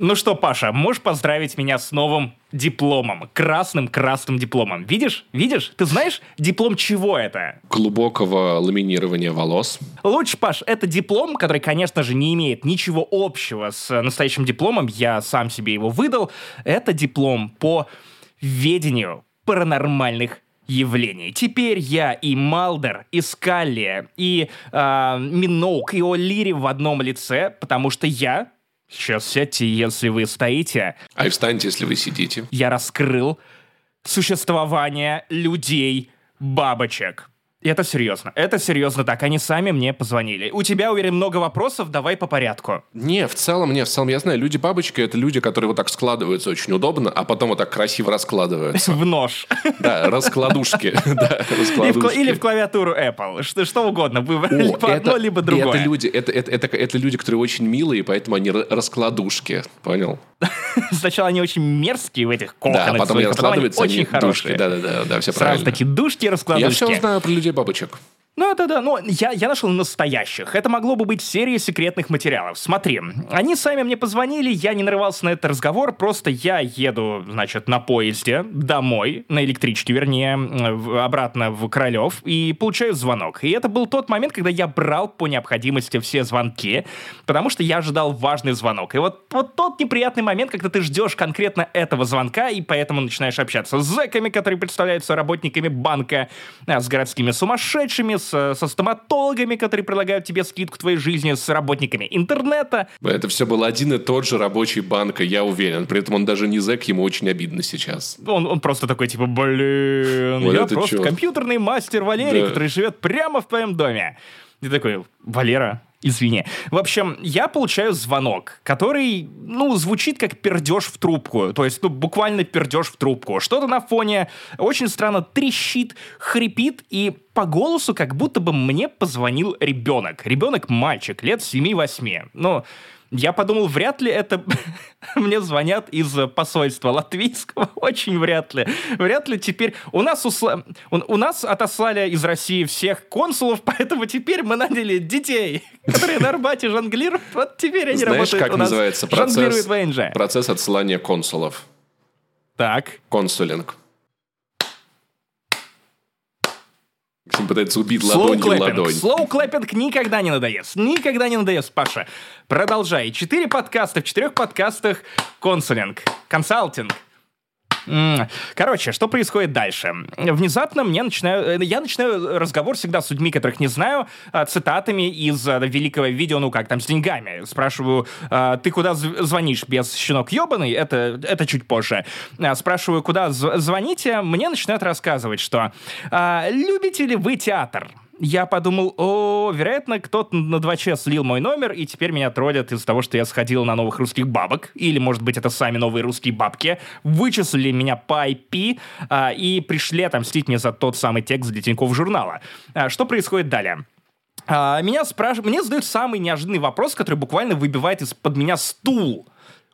Ну что, Паша, можешь поздравить меня с новым дипломом, красным-красным дипломом. Видишь? Видишь? Ты знаешь, диплом чего это? Глубокого ламинирования волос. Лучше, Паш, это диплом, который, конечно же, не имеет ничего общего с настоящим дипломом. Я сам себе его выдал. Это диплом по ведению паранормальных явлений. Теперь я и Малдер, и Скалли, и э, Миноук, и О'Лири в одном лице, потому что я Сейчас сядьте, если вы стоите. А и встаньте, если вы сидите. Я раскрыл существование людей бабочек. И это серьезно. Это серьезно так. Они сами мне позвонили. У тебя, уверен, много вопросов. Давай по порядку. Не, в целом, не, в целом, я знаю, люди-бабочки — это люди, которые вот так складываются очень удобно, а потом вот так красиво раскладываются. В нож. Да, раскладушки. Или в клавиатуру Apple. Что угодно. Либо одно, либо другое. Это люди, это люди, которые очень милые, поэтому они раскладушки. Понял? Сначала они очень мерзкие в этих коконах Да, потом они раскладываются, очень хорошие. Да-да-да, все правильно. Сразу такие душки раскладушки. Я все знаю про людей бабочек. Ну, да-да, но я, я нашел настоящих. Это могло бы быть серия секретных материалов. Смотри, они сами мне позвонили, я не нарывался на этот разговор, просто я еду, значит, на поезде домой, на электричке, вернее, обратно в Королев, и получаю звонок. И это был тот момент, когда я брал по необходимости все звонки, потому что я ожидал важный звонок. И вот, вот тот неприятный момент, когда ты ждешь конкретно этого звонка, и поэтому начинаешь общаться с зэками, которые представляются работниками банка, а, с городскими сумасшедшими, с, со стоматологами, которые предлагают тебе скидку твоей жизни, с работниками интернета. Это все был один и тот же рабочий банк, я уверен. При этом он даже не зэк, ему очень обидно сейчас. Он, он просто такой, типа, блин, вот я просто чё? компьютерный мастер Валерий, да. который живет прямо в твоем доме. Ты такой, Валера, Извини. В общем, я получаю звонок, который, ну, звучит как пердеж в трубку. То есть, ну, буквально пердеж в трубку. Что-то на фоне очень странно трещит, хрипит, и по голосу как будто бы мне позвонил ребенок. Ребенок-мальчик, лет 7-8. Ну, я подумал, вряд ли это мне звонят из посольства латвийского. Очень вряд ли. Вряд ли теперь... У нас, усла... у, нас отослали из России всех консулов, поэтому теперь мы наняли детей, которые на Арбате жонглируют. Вот теперь они Знаешь, работают как у нас. называется процесс, процесс отсылания консулов? Так. Консулинг. Пытается убить ладонью ладонь. Слоу клэппинг никогда не надоест. Никогда не надоест, Паша. Продолжай. Четыре подкаста. В четырех подкастах консулинг, консалтинг, Короче, что происходит дальше? Внезапно мне начинаю, э, я начинаю разговор всегда с людьми, которых не знаю, а, цитатами из а, великого видео, ну как там, с деньгами. Спрашиваю, а, ты куда звонишь без щенок ебаный? Это, это чуть позже. Спрашиваю, куда звоните? Мне начинают рассказывать, что любите ли вы театр? Я подумал, о, вероятно, кто-то на 2Ч слил мой номер, и теперь меня троллят из-за того, что я сходил на новых русских бабок, или, может быть, это сами новые русские бабки, вычислили меня по IP а, и пришли отомстить мне за тот самый текст для Тинькофф журнала. А, что происходит далее? А, меня спрашивают, мне задают самый неожиданный вопрос, который буквально выбивает из-под меня стул.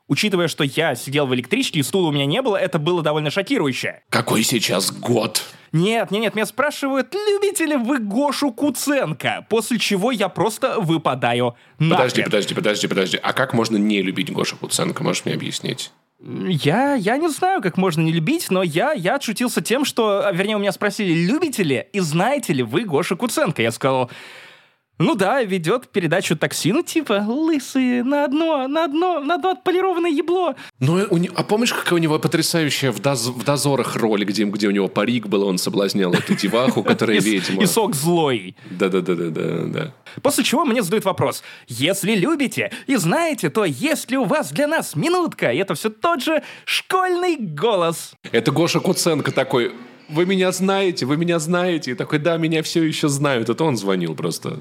Учитывая, что я сидел в электричке и стула у меня не было, это было довольно шокирующе. Какой сейчас год? Нет, нет, нет, меня спрашивают, любите ли вы Гошу Куценко? После чего я просто выпадаю на. Подожди, подожди, подожди, подожди. А как можно не любить Гошу Куценко? Можешь мне объяснить? Я, я не знаю, как можно не любить, но я, я отшутился тем, что, вернее, у меня спросили, любите ли и знаете ли вы Гошу Куценко? Я сказал, ну да, ведет передачу токсина, типа, лысые, на одно, на одно, на одно отполированное ебло. Ну, у, а помнишь, какая у него потрясающая в, доз, в дозорах ролик, где, где у него парик был, он соблазнял эту деваху, которая ведьма. И сок злой. Да-да-да-да-да. После чего мне задают вопрос. Если любите и знаете, то есть ли у вас для нас минутка? И это все тот же школьный голос. Это Гоша Куценко такой, вы меня знаете, вы меня знаете. И такой, да, меня все еще знают. Это он звонил просто.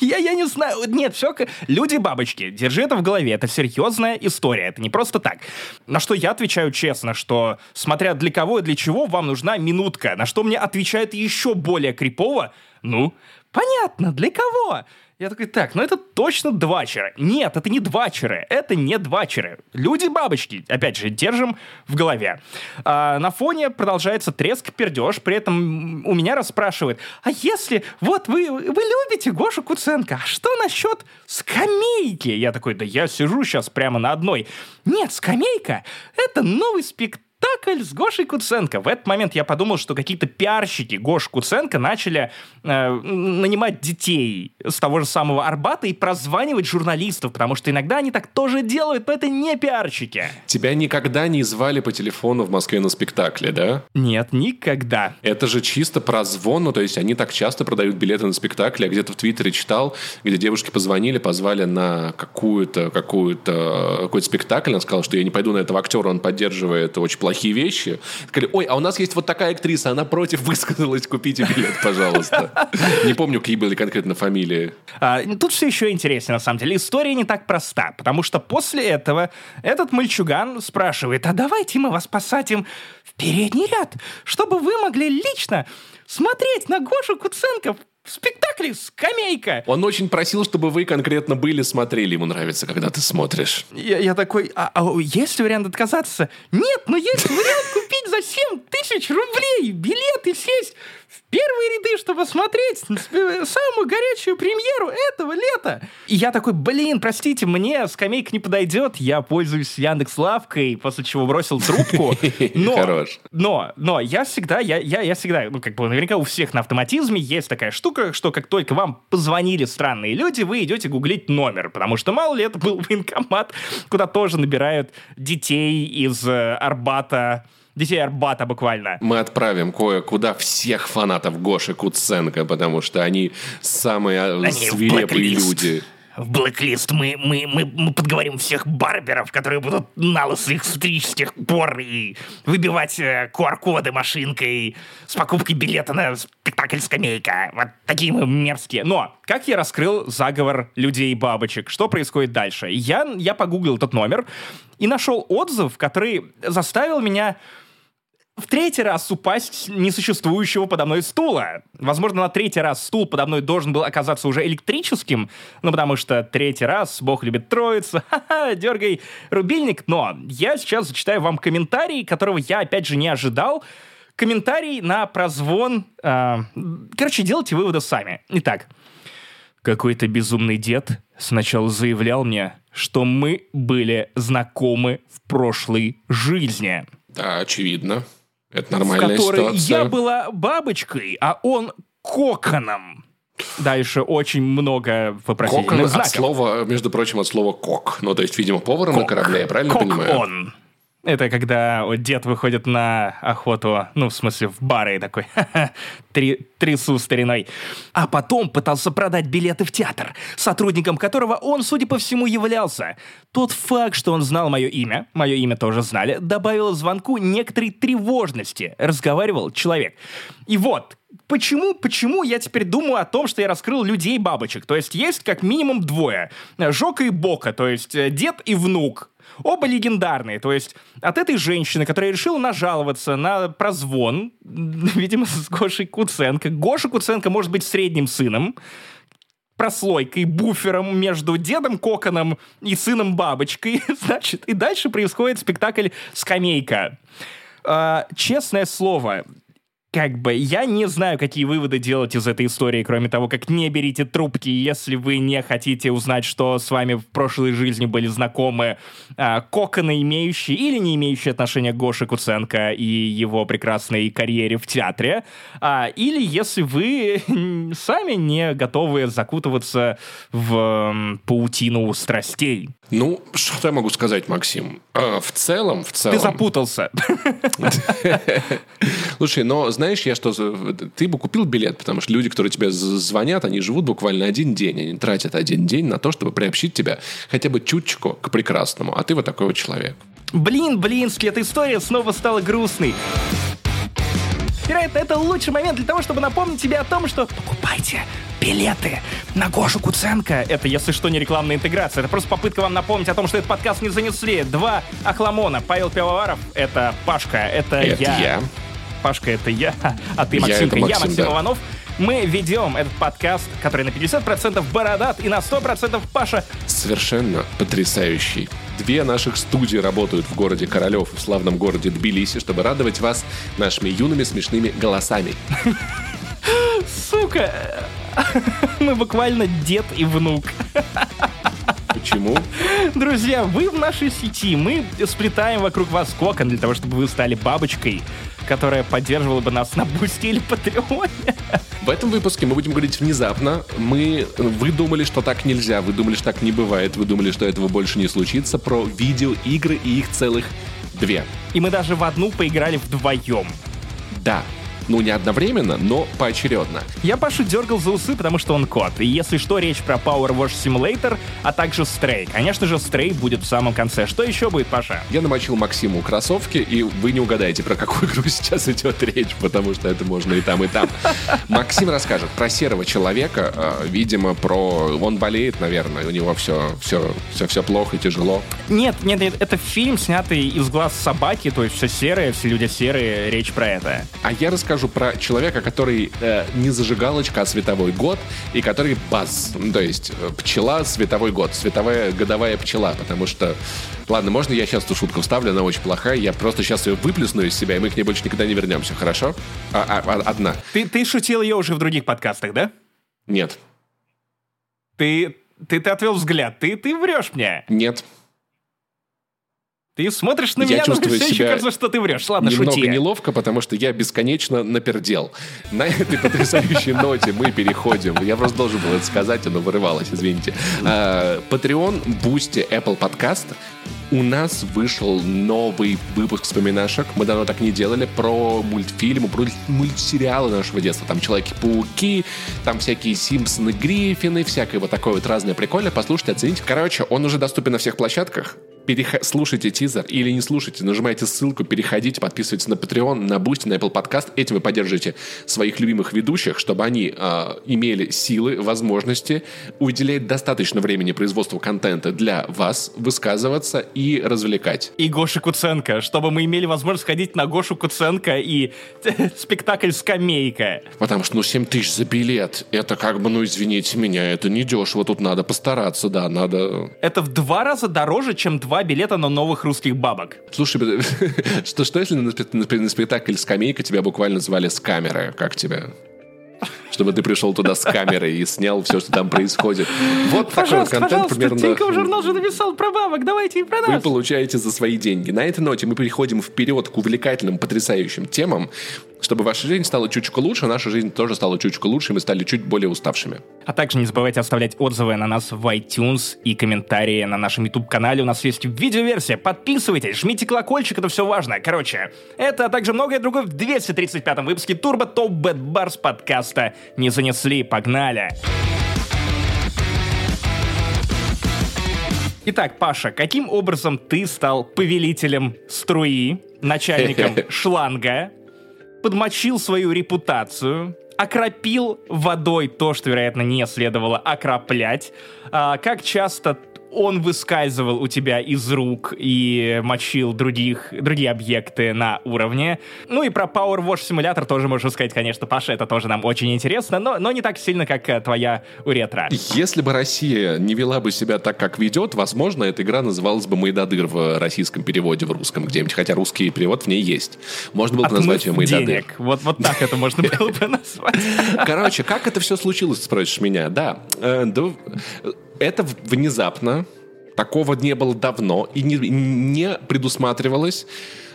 Я, я не знаю. Нет, все... Люди-бабочки, держи это в голове. Это серьезная история. Это не просто так. На что я отвечаю честно, что смотря для кого и для чего вам нужна минутка. На что мне отвечает еще более крипово. Ну, понятно, для кого? Я такой, так, ну это точно двачеры. Нет, это не двачеры, это не двачеры. Люди-бабочки, опять же, держим в голове. А, на фоне продолжается треск, пердеж, при этом у меня расспрашивают, а если, вот вы, вы любите Гошу Куценко, а что насчет скамейки? Я такой, да я сижу сейчас прямо на одной. Нет, скамейка — это новый спектакль спектакль с Гошей Куценко. В этот момент я подумал, что какие-то пиарщики Гош Куценко начали э, нанимать детей с того же самого Арбата и прозванивать журналистов, потому что иногда они так тоже делают, но это не пиарщики. Тебя никогда не звали по телефону в Москве на спектакле, да? Нет, никогда. Это же чисто прозвон, ну, то есть они так часто продают билеты на спектакли. Я где-то в Твиттере читал, где девушки позвонили, позвали на какую-то, какую-то, какой-то спектакль, она сказала, что я не пойду на этого актера, он поддерживает очень плохие плохие вещи. Сказали, ой, а у нас есть вот такая актриса, она против высказалась, купите билет, пожалуйста. Не помню, какие были конкретно фамилии. А, тут все еще интереснее, на самом деле. История не так проста, потому что после этого этот мальчуган спрашивает, а давайте мы вас посадим в передний ряд, чтобы вы могли лично смотреть на Гошу Куценко в спектакле «Скамейка». Он очень просил, чтобы вы конкретно были, смотрели. Ему нравится, когда ты смотришь. Я, я такой, а, а есть вариант отказаться? Нет, но есть вариант купить за 7 тысяч рублей билет и сесть в первые ряды, чтобы смотреть самую горячую премьеру этого лета. И я такой, блин, простите, мне скамейка не подойдет, я пользуюсь Яндекс Лавкой, после чего бросил трубку. Но, Хорош. но, но я всегда, я, я, я всегда, ну, как бы, наверняка у всех на автоматизме есть такая штука, что как только вам позвонили странные люди, вы идете гуглить номер, потому что, мало ли, это был военкомат, куда тоже набирают детей из э, Арбата, детей Арбата буквально. Мы отправим кое-куда всех фанатов Гоши Куценко, потому что они самые а, они свирепые люди в блэклист мы, мы, мы, мы подговорим всех барберов, которые будут на лысо их стричь с тех пор и выбивать э, QR-коды машинкой с покупкой билета на спектакль «Скамейка». Вот такие мы мерзкие. Но как я раскрыл заговор людей-бабочек? Что происходит дальше? Я, я погуглил этот номер и нашел отзыв, который заставил меня в третий раз упасть несуществующего подо мной стула. Возможно, на третий раз стул подо мной должен был оказаться уже электрическим, ну, потому что третий раз, бог любит троицу, ха-ха, дергай рубильник. Но я сейчас зачитаю вам комментарий, которого я, опять же, не ожидал. Комментарий на прозвон. Э, короче, делайте выводы сами. Итак, какой-то безумный дед сначала заявлял мне, что мы были знакомы в прошлой жизни. Да, очевидно. Это нормальная в которой ситуация. я была бабочкой, а он коконом. Дальше очень много вопросительных Кокон знаков. от слова, между прочим, от слова кок. Ну, то есть, видимо, поваром кок. на корабле, я правильно кок понимаю? он. Это когда вот дед выходит на охоту, ну, в смысле, в бары и такой, три, трясу стариной. А потом пытался продать билеты в театр, сотрудником которого он, судя по всему, являлся. Тот факт, что он знал мое имя, мое имя тоже знали, добавил звонку некоторой тревожности. Разговаривал человек. И вот, почему, почему я теперь думаю о том, что я раскрыл людей-бабочек? То есть есть как минимум двое. Жока и Бока, то есть э, дед и внук. Оба легендарные. То есть от этой женщины, которая решила нажаловаться на прозвон, видимо, с Гошей Куценко. Гоша Куценко может быть средним сыном, прослойкой, буфером между дедом Коконом и сыном Бабочкой. Значит, и дальше происходит спектакль «Скамейка». Uh, честное слово, как бы я не знаю, какие выводы делать из этой истории, кроме того, как не берите трубки, если вы не хотите узнать, что с вами в прошлой жизни были знакомы а, коконы, имеющие или не имеющие отношения к Гоше Куценко и его прекрасной карьере в театре, а, или если вы сами не готовы закутываться в м, паутину страстей. Ну, что я могу сказать, Максим? А, в целом, в целом... Ты запутался. Слушай, но знаешь, я что... Ты бы купил билет, потому что люди, которые тебе звонят, они живут буквально один день. Они тратят один день на то, чтобы приобщить тебя хотя бы чуточку к прекрасному. А ты вот такой вот человек. Блин, блинский, эта история снова стала грустной. Вероятно, это лучший момент для того, чтобы напомнить тебе о том, что покупайте билеты на Гошу Куценко. Это, если что, не рекламная интеграция. Это просто попытка вам напомнить о том, что этот подкаст не занесли. Два Ахламона. Павел Пивоваров — это Пашка, это, это я. я. Пашка — это я, а ты Максимка. Я, Максим, я Максим да. Иванов. Мы ведем этот подкаст, который на 50% бородат и на 100% Паша. Совершенно потрясающий. Две наших студии работают в городе Королев, в славном городе Тбилиси, чтобы радовать вас нашими юными смешными голосами. Сука! Мы буквально дед и внук. Почему? Друзья, вы в нашей сети. Мы сплетаем вокруг вас кокон для того, чтобы вы стали бабочкой, которая поддерживала бы нас на Boosty или Patreon е. В этом выпуске мы будем говорить внезапно. Мы, вы думали, что так нельзя, вы думали, что так не бывает, вы думали, что этого больше не случится, про видеоигры и их целых две. И мы даже в одну поиграли вдвоем. Да, ну, не одновременно, но поочередно. Я Пашу дергал за усы, потому что он кот. И если что, речь про Power Wash Simulator, а также Stray. Конечно же, Stray будет в самом конце. Что еще будет, Паша? Я намочил Максиму кроссовки, и вы не угадаете, про какую игру сейчас идет речь, потому что это можно и там, и там. Максим расскажет про серого человека, э, видимо, про... Он болеет, наверное, у него все, все, все, все плохо и тяжело. Нет, нет, нет, это фильм, снятый из глаз собаки, то есть все серое, все люди серые, речь про это. А я расскажу расскажу про человека, который э, не зажигалочка, а световой год, и который баз, ну, то есть э, пчела, световой год, световая годовая пчела, потому что... Ладно, можно я сейчас эту шутку вставлю, она очень плохая, я просто сейчас ее выплесну из себя, и мы к ней больше никогда не вернемся, хорошо? А, а, а, одна. Ты, ты шутил ее уже в других подкастах, да? Нет. Ты, ты, ты отвел взгляд, ты, ты врешь мне. Нет. Ты смотришь на я меня, но все еще кажется, что ты врешь. Ладно, немного шути. неловко, потому что я бесконечно напердел. На этой потрясающей ноте мы переходим. Я просто должен был это сказать, оно вырывалось, извините. А, Patreon, Boosty, Apple Podcast. У нас вышел новый выпуск вспоминашек. Мы давно так не делали про мультфильмы, про мультсериалы нашего детства. Там Человеки-пауки, там всякие Симпсоны, Гриффины, всякое вот такое вот разное прикольное. Послушайте, оцените. Короче, он уже доступен на всех площадках перех... слушайте тизер или не слушайте, нажимайте ссылку, переходите, подписывайтесь на Patreon, на Boosty, на Apple Podcast. Этим вы поддержите своих любимых ведущих, чтобы они э, имели силы, возможности уделять достаточно времени производству контента для вас, высказываться и развлекать. И Гоши Куценко, чтобы мы имели возможность ходить на Гошу Куценко и спектакль «Скамейка». Потому что, ну, 7 тысяч за билет, это как бы, ну, извините меня, это не дешево, тут надо постараться, да, надо... Это в два раза дороже, чем два два билета на новых русских бабок. Слушай, что, что если на, на, на спектакль «Скамейка» тебя буквально звали с камеры? Как тебя? Чтобы ты пришел туда с камерой и снял все, что там происходит. Вот такой вот контент примерно... Тинькофф журнал же написал про бабок, давайте и про нас. Вы получаете за свои деньги. На этой ноте мы переходим вперед к увлекательным, потрясающим темам, чтобы ваша жизнь стала чуточку лучше, наша жизнь тоже стала чуточку лучше, и мы стали чуть более уставшими. А также не забывайте оставлять отзывы на нас в iTunes и комментарии на нашем YouTube-канале. У нас есть видеоверсия. Подписывайтесь, жмите колокольчик, это все важно. Короче, это, а также многое другое в 235-м выпуске Turbo Top Bad Bars подкаста «Не занесли, погнали!» Итак, Паша, каким образом ты стал повелителем струи, начальником шланга, подмочил свою репутацию, окропил водой то, что, вероятно, не следовало окроплять. А, как часто он выскальзывал у тебя из рук и мочил других, другие объекты на уровне. Ну и про Power Wash симулятор тоже можно сказать, конечно, Паша, это тоже нам очень интересно, но, но не так сильно, как э, твоя уретра. Если бы Россия не вела бы себя так, как ведет, возможно, эта игра называлась бы «Майдадыр» в российском переводе, в русском где-нибудь, хотя русский перевод в ней есть. Можно было бы назвать ее «Майдадыр». Вот, вот так это можно было бы назвать. Короче, как это все случилось, спросишь меня? Да, э, это внезапно, такого не было давно и не, не предусматривалось.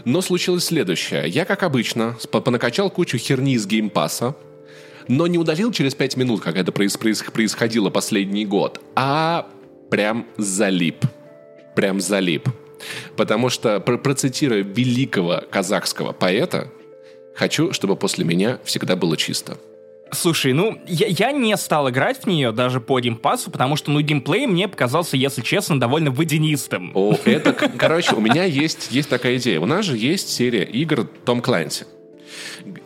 Но случилось следующее. Я, как обычно, понакачал кучу херни из Game Pass а, но не удалил через 5 минут, как это происходило последний год, а прям залип. Прям залип. Потому что, процитируя великого казахского поэта, хочу, чтобы после меня всегда было чисто. Слушай, ну, я, я не стал играть в нее даже по геймпасу, потому что, ну, геймплей мне показался, если честно, довольно водянистым. О, это, короче, у меня есть, есть такая идея. У нас же есть серия игр Том Клэнси.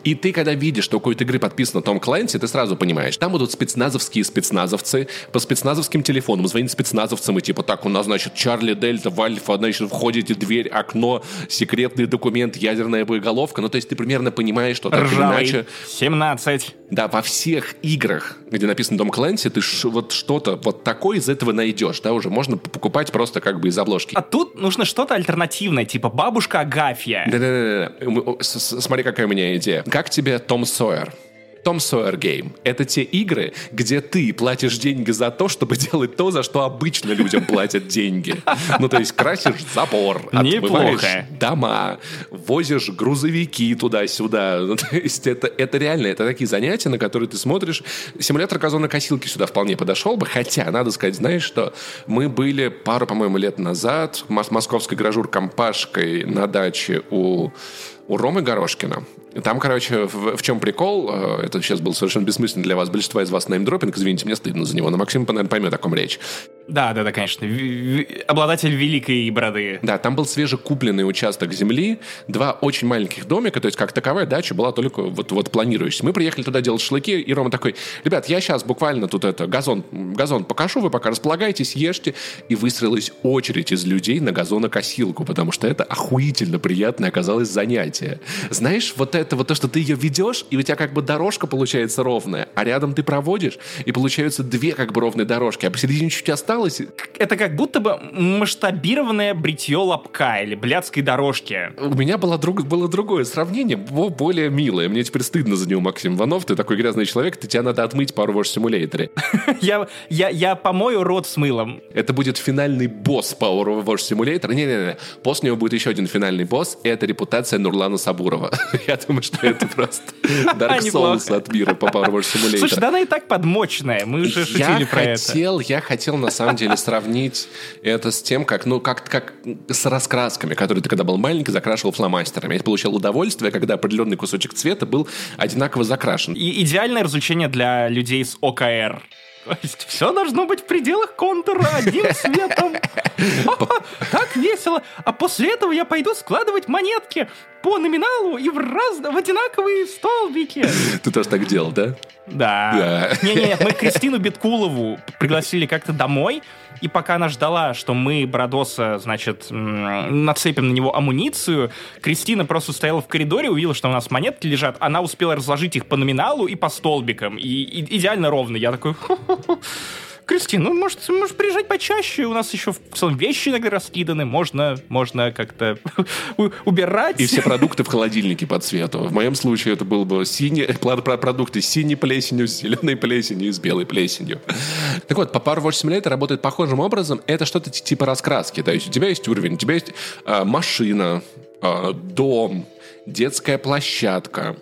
И ты, когда видишь, что у какой-то игры подписано Том Клэнси, ты сразу понимаешь, там будут спецназовские спецназовцы по спецназовским телефонам звонить спецназовцам и типа, так, у нас, значит, Чарли Дельта, Вальфа, значит, входите, дверь, окно, секретный документ, ядерная боеголовка. Ну, то есть ты примерно понимаешь, что так Ржавый. или иначе... 17. Да, во всех играх, где написан Том Клэнси, ты ш- вот что-то вот такое из этого найдешь, да, уже можно покупать просто как бы из обложки. А тут нужно что-то альтернативное, типа бабушка Агафья. Да-да-да. Смотри, какая у меня идея. Как тебе Том Сойер? Том Сойер Гейм. Это те игры, где ты платишь деньги за то, чтобы делать то, за что обычно людям платят деньги. Ну, то есть красишь забор, отмываешь дома, возишь грузовики туда-сюда. Ну, то есть это, это реально, это такие занятия, на которые ты смотришь. Симулятор газонокосилки сюда вполне подошел бы, хотя, надо сказать, знаешь что, мы были пару, по-моему, лет назад мос- московской гражур компашкой на даче у у Ромы Горошкина. Там, короче, в, в чем прикол, э, это сейчас был совершенно бессмысленно для вас, большинства из вас неймдропинг, извините, мне стыдно за него, но Максим, наверное, поймет, о ком речь. Да, да, да, конечно. Ви- Обладатель великой броды. Да, там был свежекупленный участок земли, два очень маленьких домика, то есть как таковая дача была только вот, вот планирующаяся. Мы приехали туда делать шашлыки, и Рома такой, ребят, я сейчас буквально тут это, газон, газон покажу, вы пока располагайтесь, ешьте. И выстроилась очередь из людей на газонокосилку, потому что это охуительно приятное оказалось занятие. Знаешь, вот это вот то, что ты ее ведешь, и у тебя как бы дорожка получается ровная, а рядом ты проводишь, и получаются две как бы ровные дорожки, а посередине чуть осталось, Это как будто бы масштабированное бритье лобка или блядской дорожки. У меня было, друг, было другое сравнение, бо- более милое. Мне теперь стыдно за него, Максим Иванов. Ты такой грязный человек, ты тебя надо отмыть пару Wash Simulator. Я, я, я помою рот с мылом. Это будет финальный босс Power Wash Simulator. Не-не-не, после него будет еще один финальный босс, и это репутация Нурлана Сабурова. Я думаю, что это просто Dark Souls от мира по Power Wash Simulator. Слушай, да она и так подмоченная. Мы уже шутили про это. хотел, я хотел на самом деле сравнить это с тем, как, ну, как, как с раскрасками, которые ты когда был маленький закрашивал фломастерами. Я получал удовольствие, когда определенный кусочек цвета был одинаково закрашен. И идеальное развлечение для людей с ОКР. То есть все должно быть в пределах контура одним цветом. Так весело. А после этого я пойду складывать монетки по номиналу и в, раз... в одинаковые столбики. Ты тоже так делал, да? Да. Да. Не-не-нет, мы Кристину Биткулову пригласили как-то домой, и пока она ждала, что мы Бродоса, значит, нацепим на него амуницию, Кристина просто стояла в коридоре, увидела, что у нас монетки лежат, она успела разложить их по номиналу и по столбикам, и, и- идеально ровно. Я такой... «Ху-ху-ху. Кристина, ну, может, можешь приезжать почаще, у нас еще в целом вещи иногда раскиданы, можно, можно как-то убирать. И все продукты в холодильнике по цвету. В моем случае это был бы пла- про- продукты с синей плесенью, с зеленой плесенью и с белой плесенью. Так вот, по Power Wash Simulator работает похожим образом. Это что-то ти- типа раскраски. То есть у тебя есть уровень, у тебя есть а, машина, а, дом, детская площадка,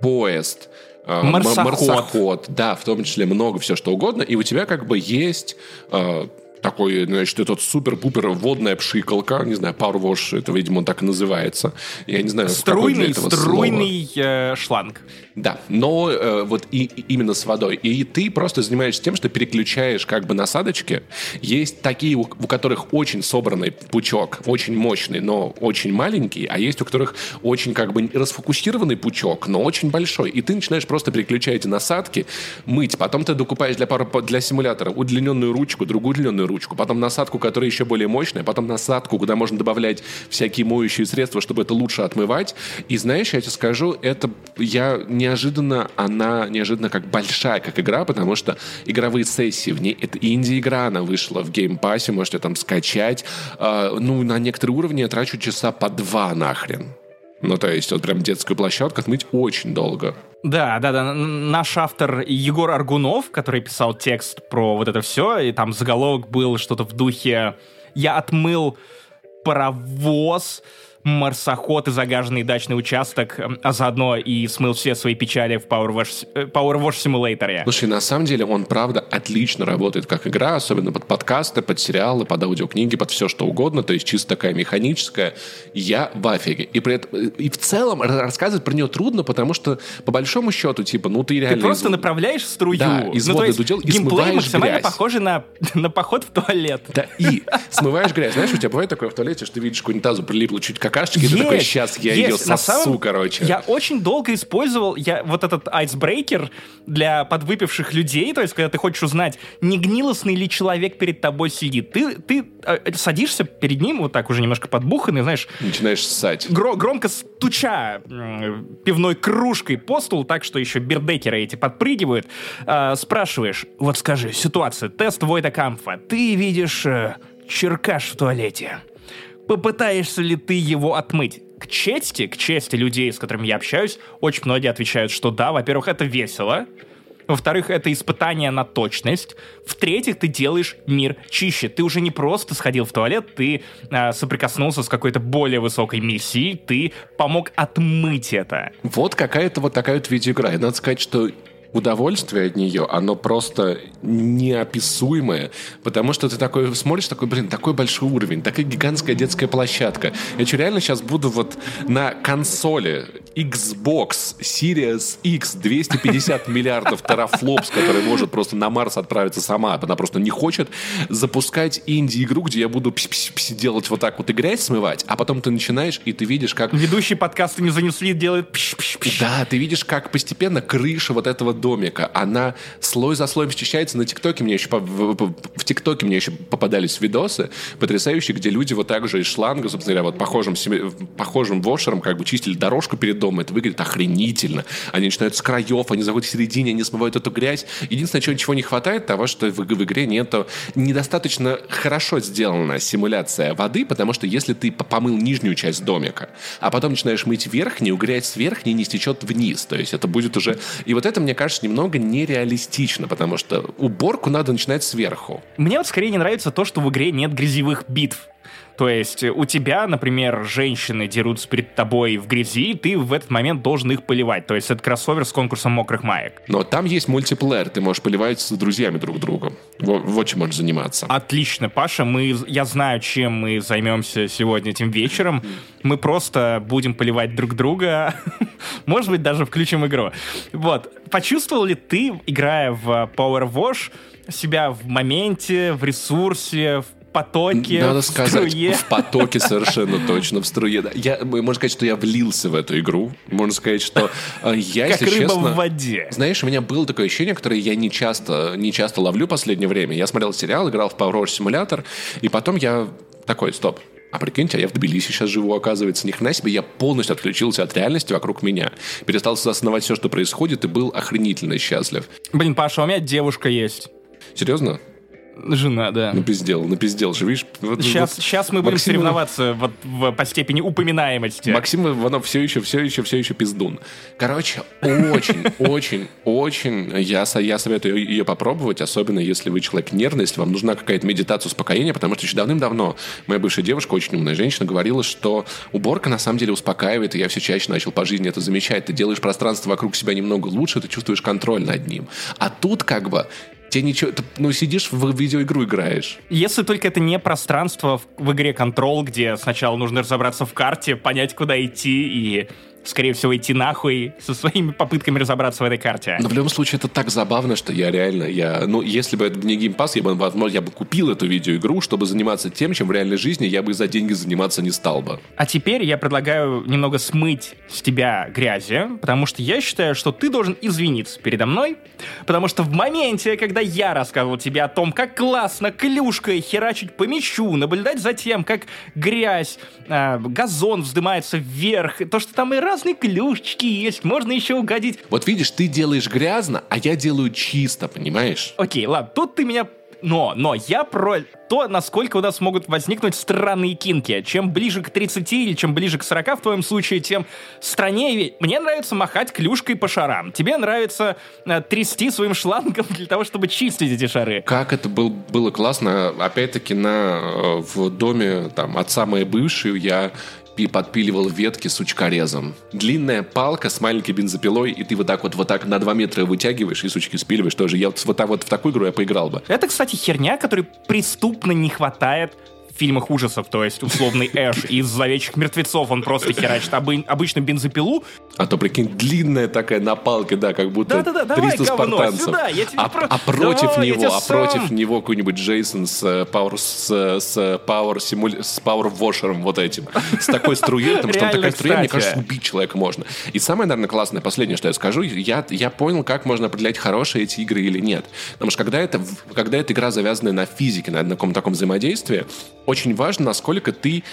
поезд, м- Марсоход. марсоход, да, в том числе много все что угодно, и у тебя как бы есть а, такой, значит, этот супер-пупер водная пшикалка, не знаю, Wash, это, видимо, он так и называется. Я не знаю, Струйный, струйный э, шланг. Да, но э, вот и, именно с водой. И ты просто занимаешься тем, что переключаешь как бы насадочки. Есть такие, у, у которых очень собранный пучок, очень мощный, но очень маленький, а есть у которых очень как бы расфокусированный пучок, но очень большой. И ты начинаешь просто переключать эти насадки, мыть. Потом ты докупаешь для, пары, для симулятора удлиненную ручку, другую удлиненную ручку, потом насадку, которая еще более мощная, потом насадку, куда можно добавлять всякие моющие средства, чтобы это лучше отмывать. И знаешь, я тебе скажу, это я неожиданно, она неожиданно как большая, как игра, потому что игровые сессии в ней, это инди-игра, она вышла в геймпассе, можете там скачать. А, ну, на некоторые уровни я трачу часа по два нахрен. Ну, то есть, вот прям детскую площадку отмыть очень долго. Да, да, да. Наш автор Егор Аргунов, который писал текст про вот это все, и там заголовок был что-то в духе «Я отмыл паровоз», марсоход и загаженный дачный участок, а заодно и смыл все свои печали в Power Wash, э, Power Wash Simulator. Слушай, на самом деле он, правда, отлично работает как игра, особенно под подкасты, под сериалы, под аудиокниги, под все что угодно, то есть чисто такая механическая. Я в афиге. И, при этом, и в целом рассказывать про нее трудно, потому что, по большому счету, типа, ну ты Ты реально... просто из- направляешь струю. Да, из ну, то воды есть дудел и геймплей максимально грязь. похожий на, на поход в туалет. Да, и смываешь грязь. Знаешь, у тебя бывает такое в туалете, что ты видишь к унитазу прилипло чуть какашечки, и ты такой, сейчас я ее есть. На сосу, самом- короче. Я очень долго использовал я, вот этот айсбрейкер для подвыпивших людей, то есть когда ты хочешь узнать, не гнилостный ли человек перед тобой сидит. Ты, ты э, садишься перед ним, вот так уже немножко подбуханный, знаешь, Начинаешь ссать. гро- громко стуча м, пивной кружкой по столу, так что еще бердекеры эти подпрыгивают, э, спрашиваешь, вот скажи, ситуация, тест Войда Кампфа, ты видишь э, черкаш в туалете, попытаешься ли ты его отмыть? К чести, к чести людей, с которыми я общаюсь, очень многие отвечают, что да, во-первых, это весело, во-вторых, это испытание на точность. В-третьих, ты делаешь мир чище. Ты уже не просто сходил в туалет, ты э, соприкоснулся с какой-то более высокой миссией, ты помог отмыть это. Вот какая-то вот такая вот видеоигра. И надо сказать, что удовольствие от нее, оно просто неописуемое, потому что ты такой смотришь, такой, блин, такой большой уровень, такая гигантская детская площадка. Я что, реально сейчас буду вот на консоли Xbox Series X 250 миллиардов терафлопс, который может просто на Марс отправиться сама, она просто не хочет запускать инди-игру, где я буду делать вот так вот и грязь смывать, а потом ты начинаешь, и ты видишь, как Ведущий подкаста не занесли, делает да, ты видишь, как постепенно крыша вот этого домика, она слой за слоем счищается. На ТикТоке мне еще в, ТикТоке мне еще попадались видосы потрясающие, где люди вот так же из шланга, собственно говоря, вот похожим, похожим вошером как бы чистили дорожку перед домом. Это выглядит охренительно. Они начинают с краев, они заходят в середине, они смывают эту грязь. Единственное, чего ничего не хватает, того, что в, в игре нету недостаточно хорошо сделана симуляция воды, потому что если ты по- помыл нижнюю часть домика, а потом начинаешь мыть верхнюю, грязь с верхней не стечет вниз. То есть это будет уже... И вот это, мне кажется, немного нереалистично, потому что уборку надо начинать сверху. Мне вот скорее не нравится то, что в игре нет грязевых битв. То есть э, у тебя, например, женщины дерутся перед тобой в грязи, и ты в этот момент должен их поливать. То есть это кроссовер с конкурсом мокрых маек. Но там есть мультиплеер, ты можешь поливать с друзьями друг друга. Во- Вот чем можешь заниматься. Отлично, Паша, мы, я знаю, чем мы займемся сегодня этим вечером. Мы просто будем поливать друг друга. Может быть, даже включим игру. Вот. Почувствовал ли ты, играя в Power Wash, себя в моменте, в ресурсе, в потоке, Надо в сказать, струе? в потоке совершенно точно, в струе. Я, можно сказать, что я влился в эту игру. Можно сказать, что э, я, Как если рыба честно... в воде. Знаешь, у меня было такое ощущение, которое я не часто, не часто ловлю в последнее время. Я смотрел сериал, играл в Power Simulator, и потом я такой, стоп, а прикиньте, а я в Тбилиси сейчас живу, оказывается. Ни хрена себе, я полностью отключился от реальности вокруг меня. Перестал осознавать все, что происходит, и был охренительно счастлив. Блин, Паша, у меня девушка есть. Серьезно? Жена, да. Напиздел, напиздел же, видишь? Вот- Сейчас, вот сейчас мы будем Максим- соревноваться вот в- по степени упоминаемости. Максим Иванов все еще, все еще, все еще пиздун. Короче, очень, очень, очень я, я советую ее попробовать, особенно если вы человек нервный, если вам нужна какая-то медитация успокоения, потому что еще давным-давно моя бывшая девушка, очень умная женщина, говорила, что уборка на самом деле успокаивает, и я все чаще начал по жизни это замечать. Ты делаешь пространство вокруг себя немного лучше, ты чувствуешь контроль над ним. А тут как бы тебе ничего, ну сидишь в видеоигру играешь. Если только это не пространство в, в игре Control, где сначала нужно разобраться в карте, понять, куда идти и, скорее всего, идти нахуй со своими попытками разобраться в этой карте. Но в любом случае это так забавно, что я реально, я, ну, если бы это не Pass, я бы, возможно, я бы купил эту видеоигру, чтобы заниматься тем, чем в реальной жизни я бы за деньги заниматься не стал бы. А теперь я предлагаю немного смыть с тебя грязи, потому что я считаю, что ты должен извиниться передо мной, потому что в моменте, когда я рассказывал тебе о том, как классно клюшкой херачить по мячу, наблюдать за тем, как грязь, э, газон вздымается вверх, то, что там и разные клюшечки есть, можно еще угодить. Вот видишь, ты делаешь грязно, а я делаю чисто, понимаешь? Окей, ладно, тут ты меня... Но, но я про то, насколько у нас могут возникнуть странные кинки. Чем ближе к 30 или чем ближе к 40 в твоем случае, тем страннее. Мне нравится махать клюшкой по шарам. Тебе нравится э, трясти своим шлангом для того, чтобы чистить эти шары. Как это был, было классно, опять-таки на, э, в доме там, отца моей бывшей я пи- подпиливал ветки сучкорезом. Длинная палка с маленькой бензопилой, и ты вот так вот, вот так на 2 метра вытягиваешь и сучки спиливаешь тоже. Я вот, вот вот в такую игру я поиграл бы. Это, кстати, херня, которой преступно не хватает фильмах ужасов, то есть условный Эш из «Зловещих мертвецов», он просто херачит обы- обычно бензопилу, А то, прикинь, длинная такая на палке, да, как будто Да-да-да, давай 300 говно спартанцев. сюда, я тебе а, про- а против Давай, него, а против сам. него какой-нибудь Джейсон с э, Power, с, с Power, симуля- с Power Washer вот этим. С такой струей, потому что там такая струя, мне кажется, убить человека можно. И самое, наверное, классное, последнее, что я скажу, я, я понял, как можно определять, хорошие эти игры или нет. Потому что когда это, когда эта игра завязана на физике, на, на каком-то таком взаимодействии, очень важно, насколько ты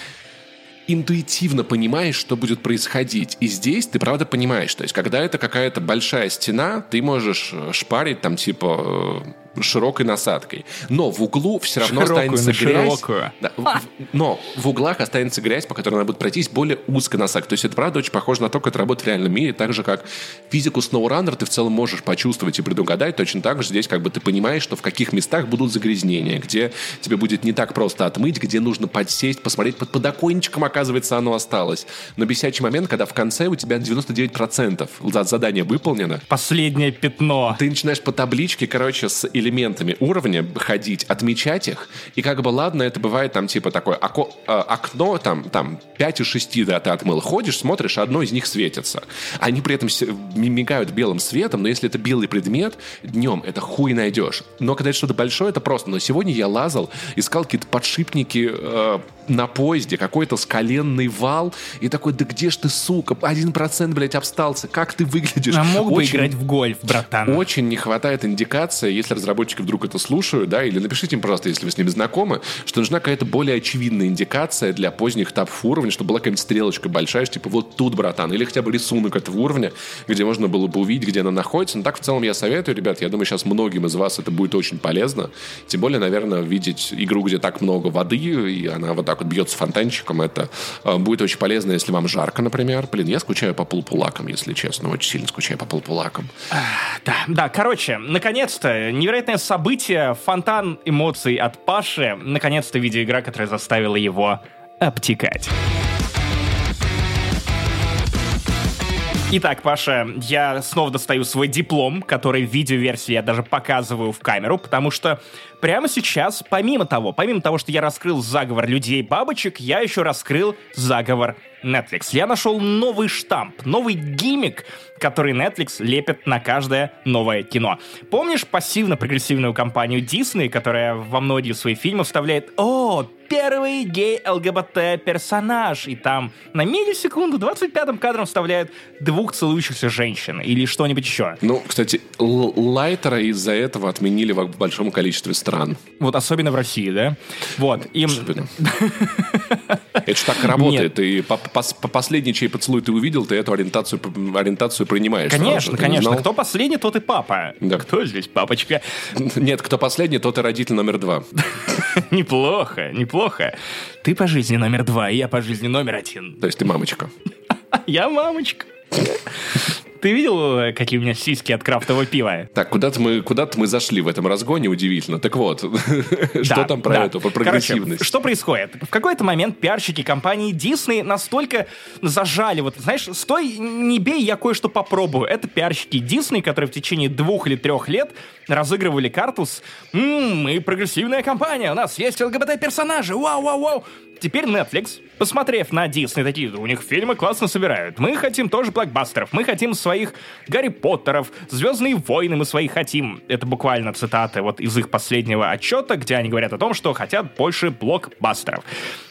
интуитивно понимаешь, что будет происходить. И здесь ты правда понимаешь. То есть, когда это какая-то большая стена, ты можешь э, шпарить там типа э, широкой насадкой. Но в углу все равно Широкую останется грязь. широкую. Да, в- но в углах останется грязь, по которой надо будет пройтись более узкой насадкой. То есть это правда очень похоже на то, как это работает в реальном мире. Так же, как физику SnowRunner ты в целом можешь почувствовать и предугадать. Точно так же здесь как бы ты понимаешь, что в каких местах будут загрязнения, где тебе будет не так просто отмыть, где нужно подсесть, посмотреть под подоконничком, оказывается, оно осталось. Но бесячий момент, когда в конце у тебя 99% за- задание выполнено, Последнее пятно. ты начинаешь по табличке, короче, с элементами уровня ходить, отмечать их, и как бы, ладно, это бывает там типа такое око- э, окно, там, там 5 из 6, да, ты отмыл. Ходишь, смотришь, одно из них светится. Они при этом мигают белым светом, но если это белый предмет, днем это хуй найдешь. Но когда это что-то большое, это просто. Но сегодня я лазал, искал какие-то подшипники э, на поезде, какой-то скаленный вал, и такой, да где ж ты, сука, один процент, блядь, обстался, как ты выглядишь? А мог бы играть в гольф, братан. очень не хватает индикации, если разработчики вдруг это слушают, да, или напишите им, пожалуйста, если вы с ними знакомы, что нужна какая-то более очевидная индикация для поздних этапов уровня, чтобы была какая-нибудь стрелочка большая, что типа вот тут, братан, или хотя бы рисунок этого уровня, где можно было бы увидеть, где она находится. Но так в целом я советую, ребят, я думаю, сейчас многим из вас это будет очень полезно. Тем более, наверное, видеть игру, где так много воды, и она вот так вот бьется фонтанчиком, это э, будет очень полезно, если вам жарко, например. Блин, я скучаю по пулпулакам, если честно, очень сильно скучаю по пулпулакам. Да, да, короче, наконец-то, невероятное событие, фонтан эмоций от Паши, наконец-то видеоигра, которая заставила его обтекать. Итак, Паша, я снова достаю свой диплом, который в видеоверсии я даже показываю в камеру, потому что прямо сейчас, помимо того, помимо того, что я раскрыл заговор людей-бабочек, я еще раскрыл заговор Netflix. Я нашел новый штамп, новый гиммик, который Netflix лепит на каждое новое кино. Помнишь пассивно-прогрессивную компанию Disney, которая во многие свои фильмы вставляет «О, первый гей-ЛГБТ-персонаж», и там на миллисекунду 25-м кадром вставляют двух целующихся женщин или что-нибудь еще. Ну, кстати, Лайтера из-за этого отменили в большом количестве стран. Вот особенно в России, да? Вот. И... Особенно. Это ж так работает. И по, по- по- последний, чей поцелуй ты увидел, ты эту ориентацию, ориентацию принимаешь. сразу Конечно, не конечно. знал? Кто последний, тот и папа. Да. Кто здесь папочка? Нет, кто последний, тот и родитель номер два. неплохо, неплохо. Ты по жизни номер два, и я по жизни номер один. То есть ты мамочка. Я мамочка. Ты видел, э, какие у меня сиськи от крафтового пива? Так, куда-то мы, куда-то мы зашли в этом разгоне, удивительно. Так вот, что там про эту, про прогрессивность? что происходит? В какой-то момент пиарщики компании Disney настолько зажали, вот, знаешь, стой, не бей, я кое-что попробую. Это пиарщики Disney, которые в течение двух или трех лет разыгрывали карту с «Ммм, мы прогрессивная компания, у нас есть ЛГБТ-персонажи, вау-вау-вау». Теперь Netflix, посмотрев на Disney, такие, у них фильмы классно собирают. Мы хотим тоже блокбастеров, мы хотим своих Гарри Поттеров, Звездные войны мы своих хотим. Это буквально цитаты вот из их последнего отчета, где они говорят о том, что хотят больше блокбастеров.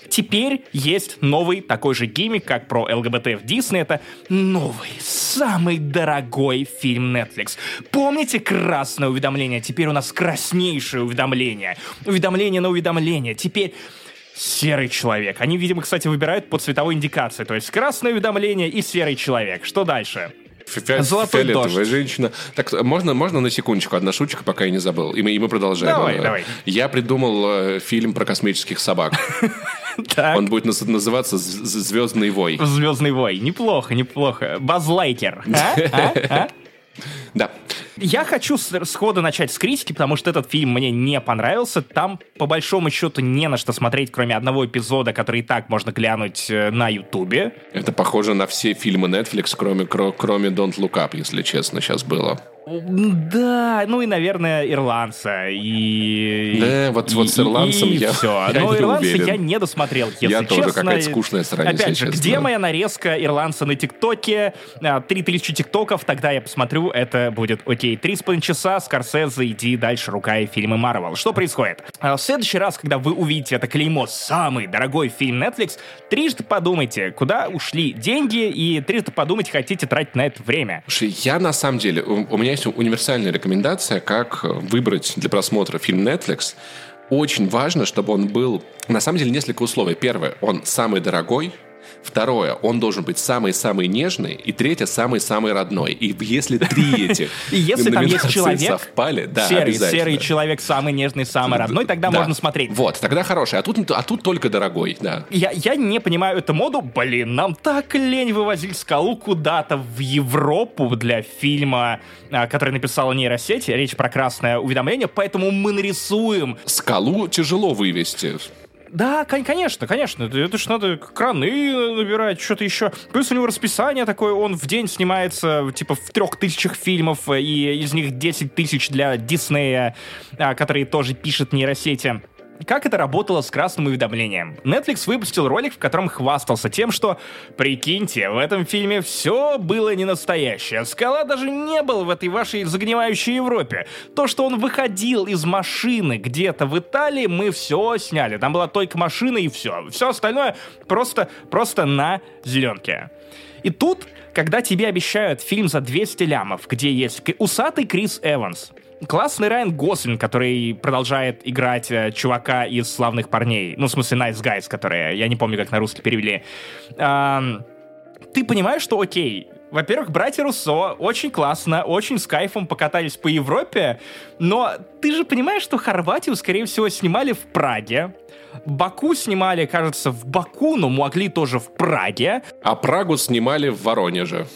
Теперь есть новый такой же гиммик, как про ЛГБТ в Дисней. Это новый, самый дорогой фильм Netflix. Помните красное уведомление? Теперь у нас краснейшее уведомление. Уведомление на уведомление. Теперь серый человек. Они, видимо, кстати, выбирают по цветовой индикации. То есть красное уведомление и серый человек. Что дальше? Фи- Золотой фиолетовая дождь. женщина. Так, можно, можно на секундочку одна шуточка, пока я не забыл? И мы, и мы продолжаем. Давай, давай. Я придумал э, фильм про космических собак. Он будет наз- называться «З- З- «Звездный вой». Звездный вой. Неплохо, неплохо. Базлайкер. А? А? А? Да. Я хочу сходу начать с критики, потому что этот фильм мне не понравился. Там, по большому счету, не на что смотреть, кроме одного эпизода, который и так можно глянуть э, на Ютубе. Это похоже на все фильмы Netflix, кроме, кро- кроме Don't Look Up, если честно, сейчас было. Да, ну и, наверное, ирландца. И... Да, вот, вот с ирландцем и, я, все. я Но не ирландца уверен. я не досмотрел, если Я тоже, честно. какая-то скучная страница, Опять же, честно. где моя нарезка ирландца на ТикТоке? А, 3000 ТикТоков, тогда я посмотрю, это будет окей. Три с половиной часа, Скорсезе, иди дальше, рука и фильмы Марвел. Что происходит? А, В следующий раз, когда вы увидите это клеймо «Самый дорогой фильм Netflix», трижды подумайте, куда ушли деньги, и трижды подумайте, хотите тратить на это время. Слушай, я на самом деле, у, у меня есть универсальная рекомендация, как э, выбрать для просмотра фильм Netflix. Очень важно, чтобы он был... На самом деле, несколько условий. Первое, он самый дорогой. Второе, он должен быть самый-самый нежный. И третье, самый-самый родной. И если три этих И если там есть человек, совпали, да, серый, серый человек, самый нежный, самый родной, тогда Да. можно смотреть. Вот, тогда хороший. А тут, а тут только дорогой, да. Я, я не понимаю эту моду. Блин, нам так лень вывозить скалу куда-то в Европу для фильма, а, который написала нейросеть. Речь про красное уведомление, поэтому мы нарисуем. Скалу тяжело вывести. Да, кон- конечно, конечно. Это, это ж надо краны набирать, что-то еще. Плюс у него расписание такое, он в день снимается типа в трех тысячах фильмов, и из них 10 тысяч для Диснея, а, который тоже пишет нейросети. Как это работало с красным уведомлением? Netflix выпустил ролик, в котором хвастался тем, что, прикиньте, в этом фильме все было не настоящее. Скала даже не был в этой вашей загнивающей Европе. То, что он выходил из машины где-то в Италии, мы все сняли. Там была только машина и все. Все остальное просто, просто на зеленке. И тут, когда тебе обещают фильм за 200 лямов, где есть усатый Крис Эванс, классный Райан Гослинг, который продолжает играть э, чувака из «Славных парней», ну, в смысле, Nice Guys, которые, я не помню, как на русский перевели, Ам, ты понимаешь, что окей, во-первых, братья Руссо очень классно, очень с кайфом покатались по Европе, но ты же понимаешь, что Хорватию, скорее всего, снимали в Праге, Баку снимали, кажется, в Баку, но могли тоже в Праге. А Прагу снимали в Воронеже.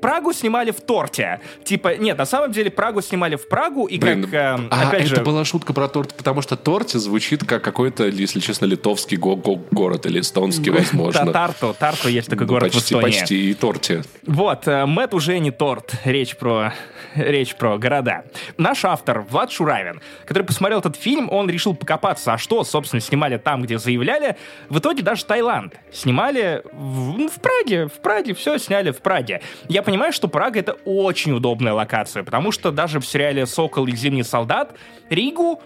Прагу снимали в торте. Типа, нет, на самом деле Прагу снимали в Прагу, и Блин, как, эм, а опять это же... была шутка про торт, потому что торте звучит как какой-то, если честно, литовский го- го- город или эстонский, возможно. Тарту, Тарту есть такой Ну, город в Эстонии. почти и торте. Вот, э, Мэтт уже не торт. Речь про, речь про города. Наш автор, Влад Шуравин, который посмотрел этот фильм, он решил покопаться, а что, собственно, снимали там, где заявляли. В итоге даже Таиланд снимали в, ну, в Праге. В Праге все сняли в Праге. Я понимаю, что Прага — это очень удобная локация, потому что даже в сериале «Сокол» и «Зимний солдат» Ригу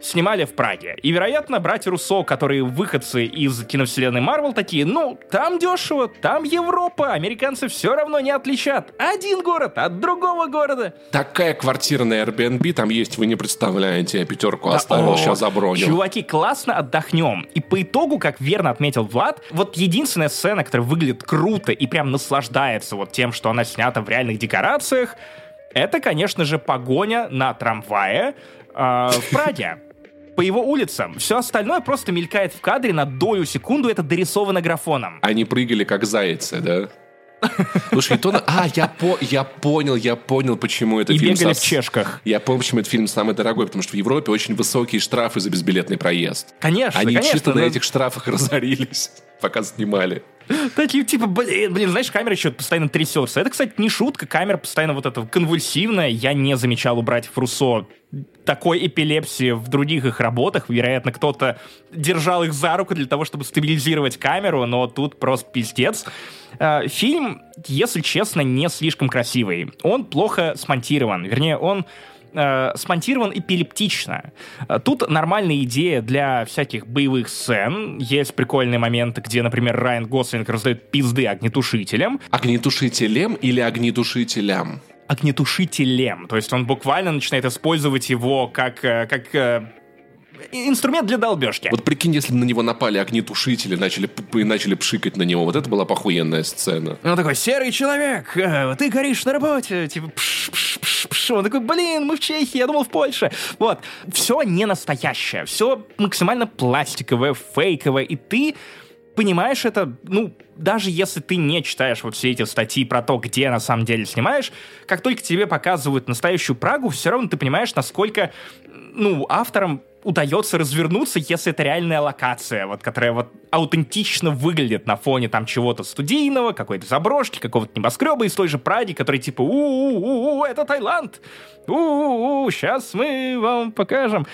снимали в Праге. И, вероятно, братья Руссо, которые выходцы из киновселенной Марвел, такие, ну, там дешево, там Европа, американцы все равно не отличат один город от другого города. Такая квартира на Airbnb там есть, вы не представляете. Я пятерку оставил, О, сейчас забронил. Чуваки, классно отдохнем. И по итогу, как верно отметил Влад, вот единственная сцена, которая выглядит круто и прям наслаждается вот тем, что она снята в реальных декорациях, это, конечно же, погоня на трамвае э, в Праге. По его улицам. Все остальное просто мелькает в кадре на долю секунду, это дорисовано графоном. Они прыгали как зайцы, да? Слушай, и то... на- А, я, по... я понял, я понял, почему это И фильм... бегали со- в чешках. Я понял, почему этот фильм самый дорогой, потому что в Европе очень высокие штрафы за безбилетный проезд. Конечно, Они конечно. чисто на но- этих штрафах разорились, пока снимали. Такие, типа, блин, блин, знаешь, камера еще постоянно трясется. Это, кстати, не шутка, камера постоянно вот эта конвульсивная. Я не замечал у братьев Руссо такой эпилепсии в других их работах. Вероятно, кто-то держал их за руку для того, чтобы стабилизировать камеру, но тут просто пиздец. Э, Фильм, если честно, не слишком красивый. Он плохо смонтирован. Вернее, он э, смонтирован эпилептично. Э, Тут нормальная идея для всяких боевых сцен. Есть прикольные моменты, где, например, Райан Гослинг раздает пизды огнетушителям. Огнетушителем или огнетушителям? Огнетушителем. То есть он буквально начинает использовать его как, э, как э, инструмент для долбежки. Вот прикинь, если бы на него напали огнетушители, начали, и начали пшикать на него. Вот это была похуенная сцена. Он такой, серый человек, ты горишь на работе, типа, пш, пш, пш, Он такой, блин, мы в Чехии, я думал в Польше. Вот, все не настоящее, все максимально пластиковое, фейковое, и ты понимаешь это, ну, даже если ты не читаешь вот все эти статьи про то, где на самом деле снимаешь, как только тебе показывают настоящую Прагу, все равно ты понимаешь, насколько, ну, авторам удается развернуться, если это реальная локация, вот, которая вот аутентично выглядит на фоне там чего-то студийного, какой-то заброшки, какого-то небоскреба из той же Праги, который типа у-у-у, это Таиланд, у-у-у, сейчас мы вам покажем.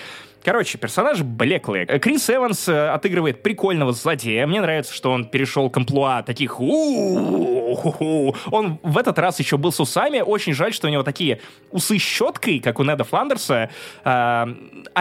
Короче, персонажи блеклые. Крис Эванс э, отыгрывает прикольного злодея. Мне нравится, что он перешел к амплуа таких Он в этот раз еще был с усами. Очень жаль, что у него такие усы щеткой, как у Неда Фландерса, а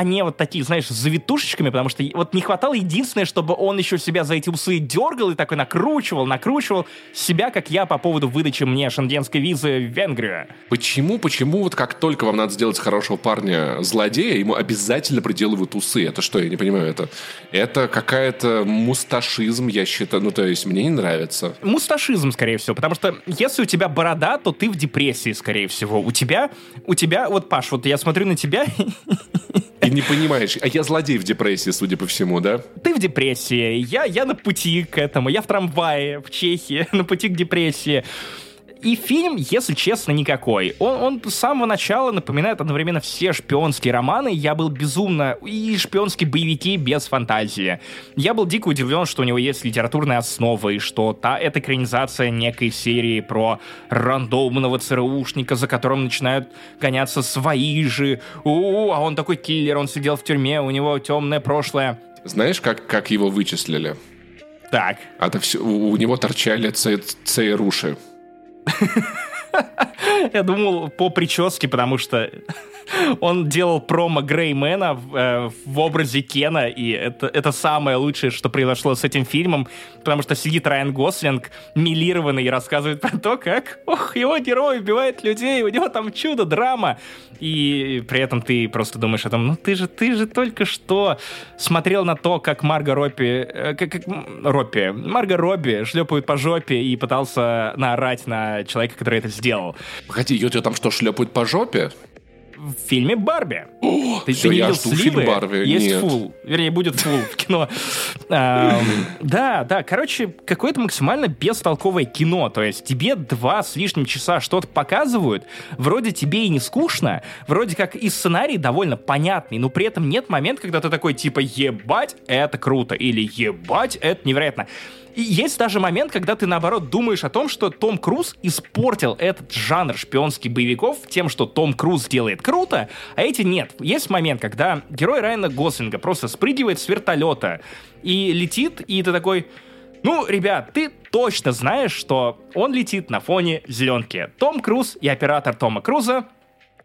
не вот такие, знаешь, с завитушечками, потому что вот не хватало единственное, чтобы он еще себя за эти усы дергал и такой накручивал, накручивал себя, как я по поводу выдачи мне шенгенской визы в Венгрию. Почему, почему вот как только вам надо сделать хорошего парня злодея, ему обязательно выделывают усы. Это что, я не понимаю, это, это какая-то мусташизм, я считаю, ну, то есть мне не нравится. Мусташизм, скорее всего, потому что если у тебя борода, то ты в депрессии, скорее всего. У тебя, у тебя, вот, Паш, вот я смотрю на тебя... И не понимаешь, а я злодей в депрессии, судя по всему, да? Ты в депрессии, я, я на пути к этому, я в трамвае в Чехии, на пути к депрессии. И фильм, если честно, никакой. Он, он с самого начала напоминает одновременно все шпионские романы. Я был безумно... И шпионские боевики без фантазии. Я был дико удивлен, что у него есть литературная основа, и что та, это экранизация некой серии про рандомного ЦРУшника, за которым начинают гоняться свои же. У, -у а он такой киллер, он сидел в тюрьме, у него темное прошлое. Знаешь, как, как его вычислили? Так. А то все, у, у него торчали ЦРУши. Я думал по прическе, потому что он делал промо Греймена в, э, в образе Кена, и это, это самое лучшее, что произошло с этим фильмом, потому что сидит Райан Гослинг, милированный, и рассказывает про то, как ох, его герой убивает людей, у него там чудо, драма, и при этом ты просто думаешь о том, ну ты же, ты же только что смотрел на то, как Марго Робби, э, как, как Робби, Марго Робби шлепают по жопе и пытался наорать на человека, который это сделал. Погоди, ее там что, шлепают по жопе? В фильме Барби. О, ты, все, ты не видел сливы? Барби. Есть Нет. фул. Вернее, будет фул в кино. Да, да. Короче, какое-то максимально бестолковое кино. То есть тебе два с лишним часа что-то показывают. Вроде тебе и не скучно. Вроде как и сценарий довольно понятный. Но при этом нет момента, когда ты такой типа ебать, это круто. Или ебать, это невероятно. И есть даже момент, когда ты, наоборот, думаешь о том, что Том Круз испортил этот жанр шпионских боевиков тем, что Том Круз делает круто, а эти нет. Есть момент, когда герой Райана Гослинга просто спрыгивает с вертолета и летит, и ты такой... Ну, ребят, ты точно знаешь, что он летит на фоне зеленки. Том Круз и оператор Тома Круза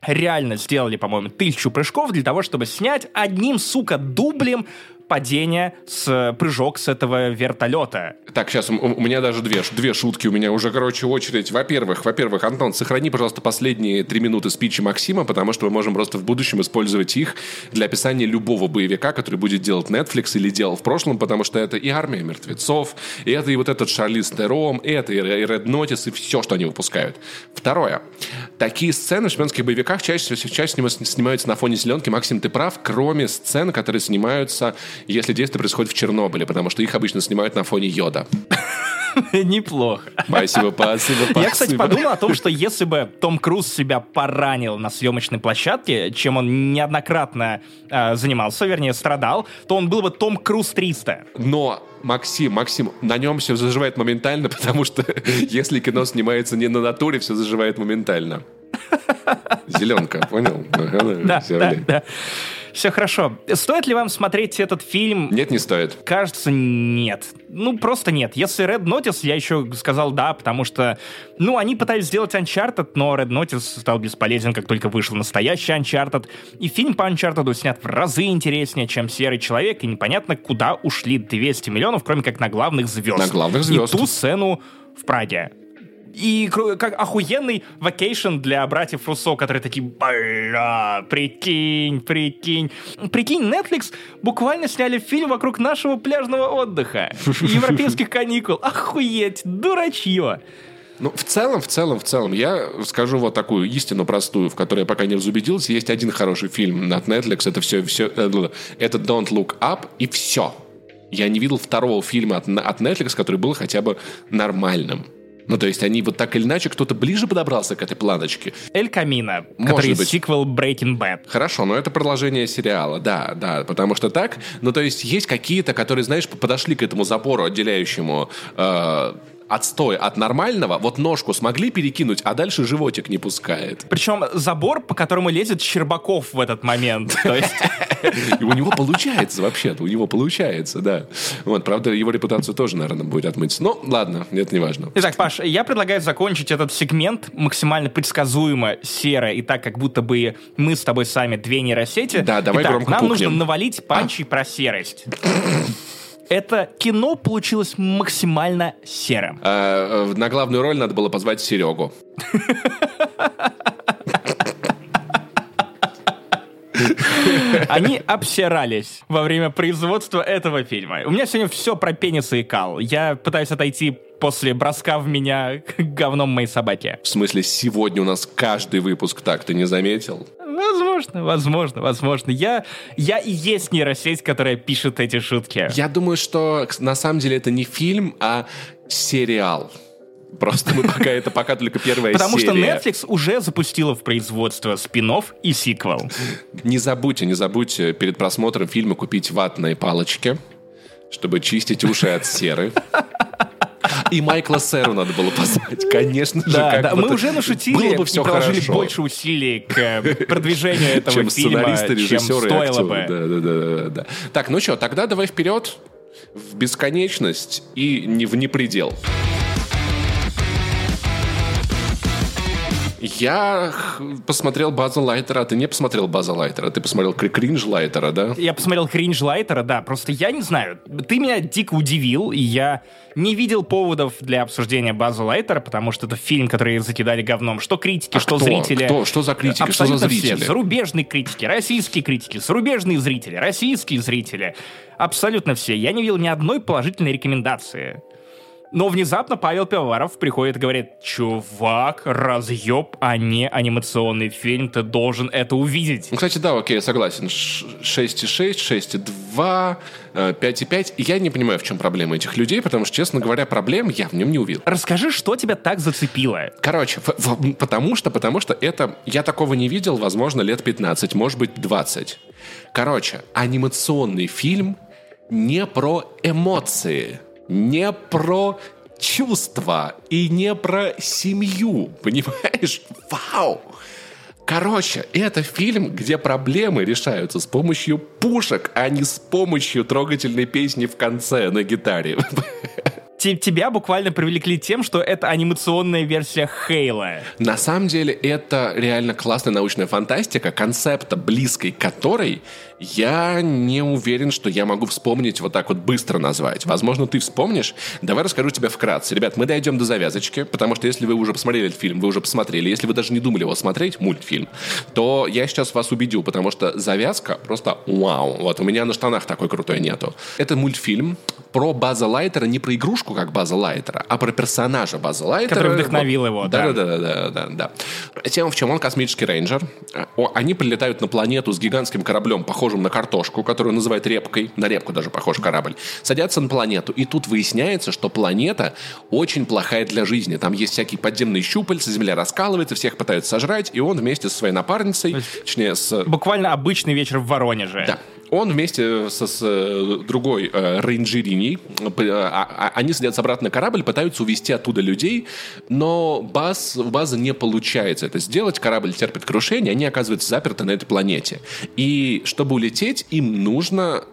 реально сделали, по-моему, тысячу прыжков для того, чтобы снять одним, сука, дублем падение, с прыжок с этого вертолета. Так, сейчас у, у меня даже две, две шутки. У меня уже, короче, очередь. Во-первых, во-первых, Антон, сохрани, пожалуйста, последние три минуты спичи Максима, потому что мы можем просто в будущем использовать их для описания любого боевика, который будет делать Netflix или делал в прошлом, потому что это и «Армия мертвецов», и это и вот этот Шарлиз Тером, и это и Red Notice, и все, что они выпускают. Второе. Такие сцены в шпионских боевиках чаще чаще снимаются на фоне зеленки. Максим, ты прав, кроме сцен, которые снимаются если действие происходит в Чернобыле, потому что их обычно снимают на фоне йода. Неплохо. Спасибо, спасибо, спасибо. Я, кстати, подумал о том, что если бы Том Круз себя поранил на съемочной площадке, чем он неоднократно э, занимался, вернее, страдал, то он был бы Том Круз 300. Но Максим, Максим, на нем все заживает моментально, потому что если кино снимается не на натуре, все заживает моментально. Зеленка, понял? Да, да, да. Все хорошо. Стоит ли вам смотреть этот фильм? Нет, не стоит. Кажется, нет. Ну, просто нет. Если Red Notice, я еще сказал да, потому что, ну, они пытались сделать Uncharted, но Red Notice стал бесполезен, как только вышел настоящий Uncharted. И фильм по Uncharted снят в разы интереснее, чем Серый Человек, и непонятно, куда ушли 200 миллионов, кроме как на главных звезд. На главных звезд. И ту сцену в Праге и как охуенный вакейшн для братьев Руссо, которые такие, бля, прикинь, прикинь. Прикинь, Netflix буквально сняли фильм вокруг нашего пляжного отдыха, европейских каникул. Охуеть, дурачье. Ну, в целом, в целом, в целом, я скажу вот такую истину простую, в которой я пока не разубедился. Есть один хороший фильм от Netflix, это все, все э, это Don't Look Up, и все. Я не видел второго фильма от, от Netflix, который был хотя бы нормальным. Ну, то есть они вот так или иначе, кто-то ближе подобрался к этой планочке. Эль Может который быть. сиквел Breaking Bad. Хорошо, но это продолжение сериала, да, да, потому что так, ну то есть есть какие-то, которые, знаешь, подошли к этому запору, отделяющему э, отстой от нормального, вот ножку смогли перекинуть, а дальше животик не пускает. Причем забор, по которому лезет Щербаков в этот момент. И у него получается вообще-то, у него получается, да. Вот, правда, его репутацию тоже, наверное, будет отмыть. Ну, ладно, это не важно. Итак, Паш, я предлагаю закончить этот сегмент максимально предсказуемо серо и так, как будто бы мы с тобой сами две нейросети. Да, давай Итак, громко нам пукнем. нужно навалить панчи про серость. Это кино получилось максимально серым. А, на главную роль надо было позвать Серегу. Они обсирались во время производства этого фильма. У меня сегодня все про пенисы и кал. Я пытаюсь отойти после броска в меня говном моей собаки. В смысле, сегодня у нас каждый выпуск так, ты не заметил? Возможно, возможно, возможно. Я, я и есть нейросеть, которая пишет эти шутки. Я думаю, что на самом деле это не фильм, а сериал. Просто мы пока это пока только первая Потому что серия. Netflix уже запустила в производство спин и сиквел. Не забудьте, не забудьте перед просмотром фильма купить ватные палочки, чтобы чистить уши от серы. И Майкла Сэру надо было позвать, конечно же. Да, да, мы уже нашутили Было бы и все приложили хорошо. больше усилий к э, продвижению этого чем фильма, сценаристы, чем и стоило бы. Да, да, да, да, да. Так, ну что, тогда давай вперед в бесконечность и не в непредел. Я посмотрел База Лайтера, а ты не посмотрел База Лайтера, ты посмотрел Кри- Кринж Лайтера, да? Я посмотрел Кринж Лайтера, да, просто я не знаю, ты меня дико удивил, и я не видел поводов для обсуждения База Лайтера, потому что это фильм, который закидали говном. Что критики, А что кто? зрители. Кто? Что за критики? Что за Абсолютно зрители? все. Зарубежные критики, российские критики, зарубежные зрители, российские зрители. Абсолютно все. Я не видел ни одной положительной рекомендации. Но внезапно Павел Пивоваров приходит и говорит, чувак, разъеб, а не анимационный фильм, ты должен это увидеть. Ну, кстати, да, окей, я согласен. Ш- 6,6, 6,2, э, 5,5. И я не понимаю, в чем проблема этих людей, потому что, честно говоря, проблем я в нем не увидел. Расскажи, что тебя так зацепило? Короче, в- в- потому что, потому что это... Я такого не видел, возможно, лет 15, может быть, 20. Короче, анимационный фильм не про эмоции, не про чувства и не про семью, понимаешь? Вау! Короче, это фильм, где проблемы решаются с помощью пушек, а не с помощью трогательной песни в конце на гитаре. Те- Тебя буквально привлекли тем, что это анимационная версия Хейла. На самом деле это реально классная научная фантастика, концепта, близкой которой я не уверен, что я могу вспомнить вот так вот быстро назвать. Возможно, ты вспомнишь. Давай расскажу тебе вкратце. Ребят, мы дойдем до завязочки, потому что если вы уже посмотрели этот фильм, вы уже посмотрели. Если вы даже не думали его смотреть, мультфильм, то я сейчас вас убедю, потому что завязка просто вау. Вот у меня на штанах такой крутой нету. Это мультфильм про База Лайтера, не про игрушку, как База Лайтера, а про персонажа База Лайтера. Который вдохновил его, да. Да, да, да, да, да. Тема в чем он космический рейнджер. Они прилетают на планету с гигантским кораблем, похожим на картошку, которую называют репкой. На репку даже похож корабль. Садятся на планету, и тут выясняется, что планета очень плохая для жизни. Там есть всякие подземные щупальца, Земля раскалывается, всех пытаются сожрать, и он вместе со своей напарницей, точнее, с Буквально обычный вечер в Воронеже. да. Он вместе со, с э, другой э, рейнджериней, п- а- а- они садятся обратно на корабль, пытаются увезти оттуда людей, но баз, у базы не получается это сделать, корабль терпит крушение, они оказываются заперты на этой планете. И чтобы улететь, им нужно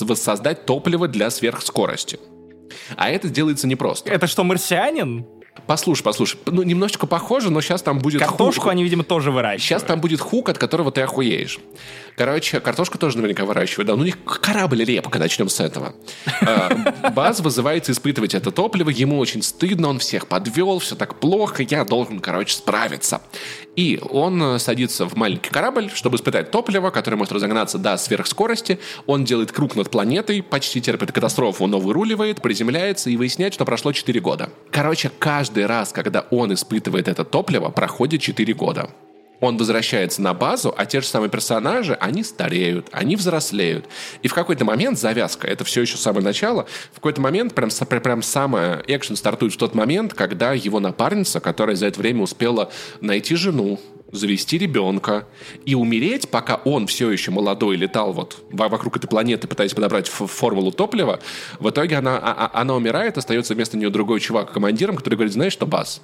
воссоздать топливо для сверхскорости. А это делается непросто. Это что, марсианин? Послушай, послушай, ну немножечко похоже, но сейчас там будет Картошку хук. они, видимо, тоже выращивают. Сейчас там будет хук, от которого ты охуеешь. Короче, картошку тоже наверняка выращивают. Да, ну у них корабль репка, начнем с этого. А, Баз вызывается испытывать это топливо, ему очень стыдно, он всех подвел, все так плохо, я должен, короче, справиться. И он э, садится в маленький корабль, чтобы испытать топливо, которое может разогнаться до сверхскорости. Он делает круг над планетой, почти терпит катастрофу, но выруливает, приземляется и выясняет, что прошло 4 года. Короче, каждый раз, когда он испытывает это топливо, проходит 4 года. Он возвращается на базу, а те же самые персонажи, они стареют, они взрослеют. И в какой-то момент завязка, это все еще самое начало, в какой-то момент прям, прям самое экшен стартует в тот момент, когда его напарница, которая за это время успела найти жену, завести ребенка и умереть, пока он все еще молодой летал вот вокруг этой планеты, пытаясь подобрать формулу топлива, в итоге она, а, а, она умирает, остается вместо нее другой чувак командиром, который говорит, знаешь что, Бас,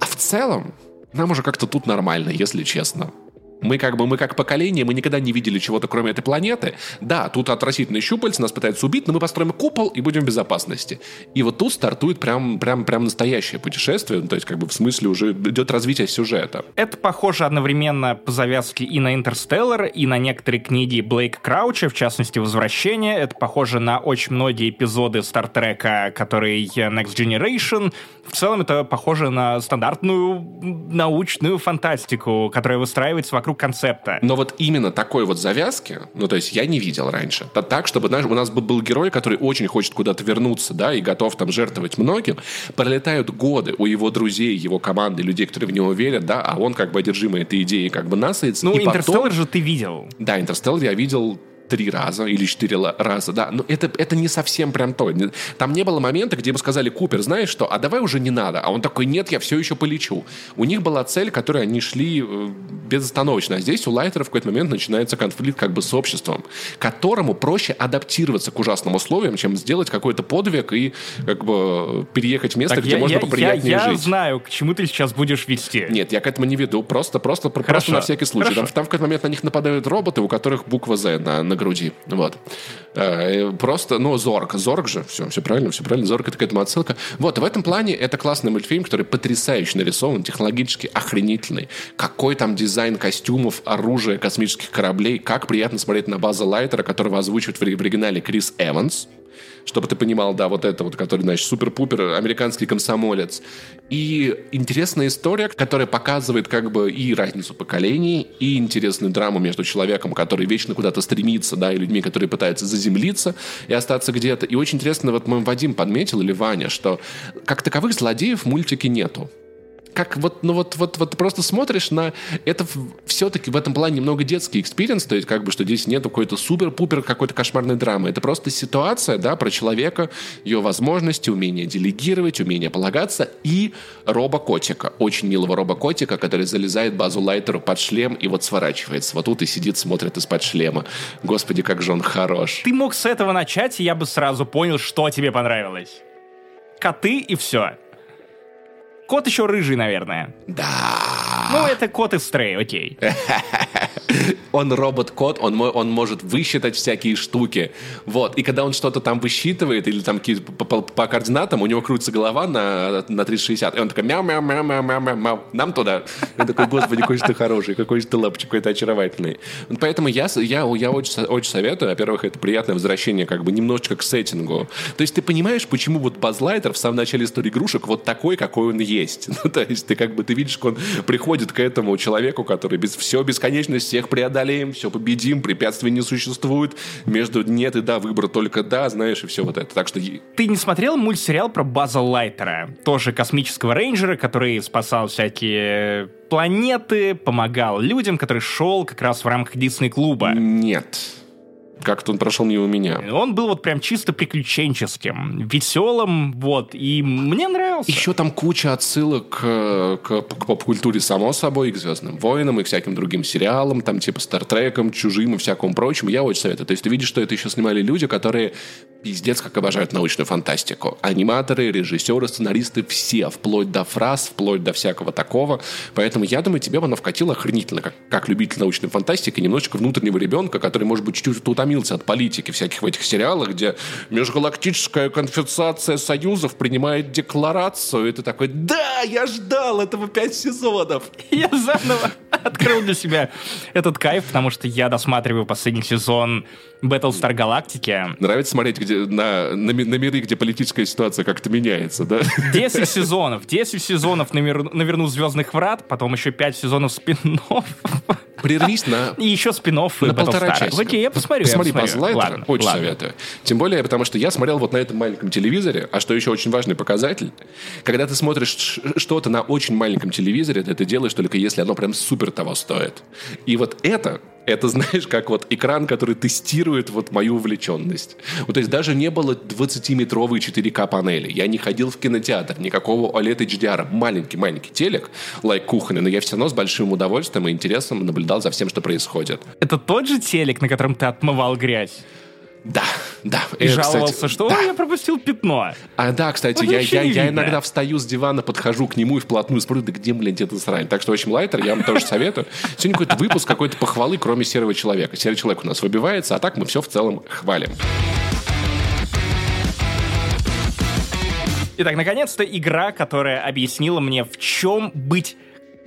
а в целом нам уже как-то тут нормально, если честно. Мы как бы, мы как поколение, мы никогда не видели чего-то, кроме этой планеты. Да, тут отвратительные щупальца, нас пытаются убить, но мы построим купол и будем в безопасности. И вот тут стартует прям, прям, прям настоящее путешествие, ну, то есть как бы в смысле уже идет развитие сюжета. Это похоже одновременно по завязке и на «Интерстеллар», и на некоторые книги Блейка Крауча, в частности «Возвращение». Это похоже на очень многие эпизоды Стартрека, которые Next Generation. В целом это похоже на стандартную научную фантастику, которая выстраивается вокруг вокруг концепта. Но вот именно такой вот завязки, ну, то есть я не видел раньше. Так, чтобы, знаешь, у нас был герой, который очень хочет куда-то вернуться, да, и готов там жертвовать многим. Пролетают годы у его друзей, его команды, людей, которые в него верят, да, а он как бы одержимый этой идеей как бы насается. Ну, Интерстеллар же ты видел. Да, Интерстеллар я видел три раза или четыре раза, да, но это, это не совсем прям то. Там не было момента, где бы сказали, Купер, знаешь что, а давай уже не надо. А он такой, нет, я все еще полечу. У них была цель, которой они шли э, безостановочно. А здесь у Лайтера в какой-то момент начинается конфликт как бы с обществом, которому проще адаптироваться к ужасным условиям, чем сделать какой-то подвиг и как бы переехать в место, так где я, можно я, поприятнее я, жить. Я знаю, к чему ты сейчас будешь вести. Нет, я к этому не веду. Просто, просто, Хорошо. просто на всякий случай. Там, там в какой-то момент на них нападают роботы, у которых буква Z на, на груди. Вот. Э, просто, ну, Зорг. Зорг же. Все, все правильно, все правильно. Зорг — это к этому отсылка. Вот, в этом плане это классный мультфильм, который потрясающе нарисован, технологически охренительный. Какой там дизайн костюмов, оружия, космических кораблей. Как приятно смотреть на База Лайтера, которого озвучивает в оригинале Крис Эванс чтобы ты понимал, да, вот это вот, который, значит, супер-пупер, американский комсомолец. И интересная история, которая показывает как бы и разницу поколений, и интересную драму между человеком, который вечно куда-то стремится, да, и людьми, которые пытаются заземлиться и остаться где-то. И очень интересно, вот мой Вадим подметил, или Ваня, что как таковых злодеев в мультике нету как вот, ну вот, вот, вот просто смотришь на это все-таки в этом плане немного детский experience, то есть как бы, что здесь нет какой-то супер-пупер какой-то кошмарной драмы. Это просто ситуация, да, про человека, ее возможности, умение делегировать, умение полагаться и робокотика, очень милого робокотика, который залезает Баззу Лайтеру под шлем и вот сворачивается. Вот тут и сидит, смотрит из-под шлема. Господи, как же он хорош. Ты мог с этого начать, и я бы сразу понял, что тебе понравилось. Коты и все. Кот еще рыжий, наверное. Да. Ну, это кот из Стрей, окей. Он робот-кот, он, он может высчитать всякие штуки. Вот. И когда он что-то там высчитывает, или там по, по, по координатам, у него крутится голова на, на 360. И он такой мяу-мяу-мяу-мяу-мяу-мяу. Нам туда. Я такой, господи, какой же ты хороший, какой же ты лапочек, какой ты очаровательный. Поэтому я, я, я очень, очень советую. Во-первых, это приятное возвращение как бы немножечко к сеттингу. То есть ты понимаешь, почему вот Базлайтер в самом начале истории игрушек вот такой, какой он есть. Ну, то есть ты как бы ты видишь, что он приходит к этому человеку, который без, все бесконечность всех преодолеем, все победим, препятствий не существует, между нет и да, выбор только да, знаешь, и все вот это. Так что... Ты не смотрел мультсериал про База Лайтера? Тоже космического рейнджера, который спасал всякие планеты, помогал людям, который шел как раз в рамках Дисней-клуба. Нет. Как-то он прошел мимо меня. Он был вот прям чисто приключенческим, веселым, вот, и мне нравился. Еще там куча отсылок к, к, к поп-культуре, само собой, к «Звездным войнам» и к всяким другим сериалам, там типа «Стартрекам», «Чужим» и всякому прочему. Я очень советую. То есть ты видишь, что это еще снимали люди, которые пиздец как обожают научную фантастику. Аниматоры, режиссеры, сценаристы, все, вплоть до фраз, вплоть до всякого такого. Поэтому я думаю, тебе бы она вкатила охренительно, как, как любитель научной фантастики, немножечко внутреннего ребенка, который, может быть, чуть-чуть утомился от политики всяких в этих сериалах, где межгалактическая конфедерация союзов принимает декларацию, и ты такой, да, я ждал этого пять сезонов. Я заново открыл для себя этот кайф, потому что я досматриваю последний сезон Battlestar Galactica. Нравится смотреть где, на, на, на миры, где политическая ситуация как-то меняется, да? 10 сезонов. 10 сезонов на, мир, на Верну Звездных Врат, потом еще 5 сезонов спин Прервись на... И еще спин на полтора часика. Окей, я посмотрю, Посмотри Ладно, очень ладно. советую. Тем более, потому что я смотрел вот на этом маленьком телевизоре, а что еще очень важный показатель, когда ты смотришь что-то на очень маленьком телевизоре, ты это делаешь только если оно прям супер того стоит. И вот это это, знаешь, как вот экран, который тестирует вот мою увлеченность. Вот, то есть даже не было 20-метровой 4К панели. Я не ходил в кинотеатр, никакого OLED HDR. Маленький-маленький телек, лайк кухонный, но я все равно с большим удовольствием и интересом наблюдал за всем, что происходит. Это тот же телек, на котором ты отмывал грязь? Да, да. И Э, кстати, жаловался, что да. «Ой, я пропустил пятно. А да, кстати, Вот я, я, я иногда встаю с дивана, подхожу к нему и вплотную смотрю, да где, блин, эта срань. Так что, в общем, лайтер, я вам тоже советую. Сегодня какой-то выпуск какой-то похвалы, кроме серого человека. Серый человек у нас выбивается, а так мы все в целом хвалим. Итак, наконец-то игра, которая объяснила мне, в чем быть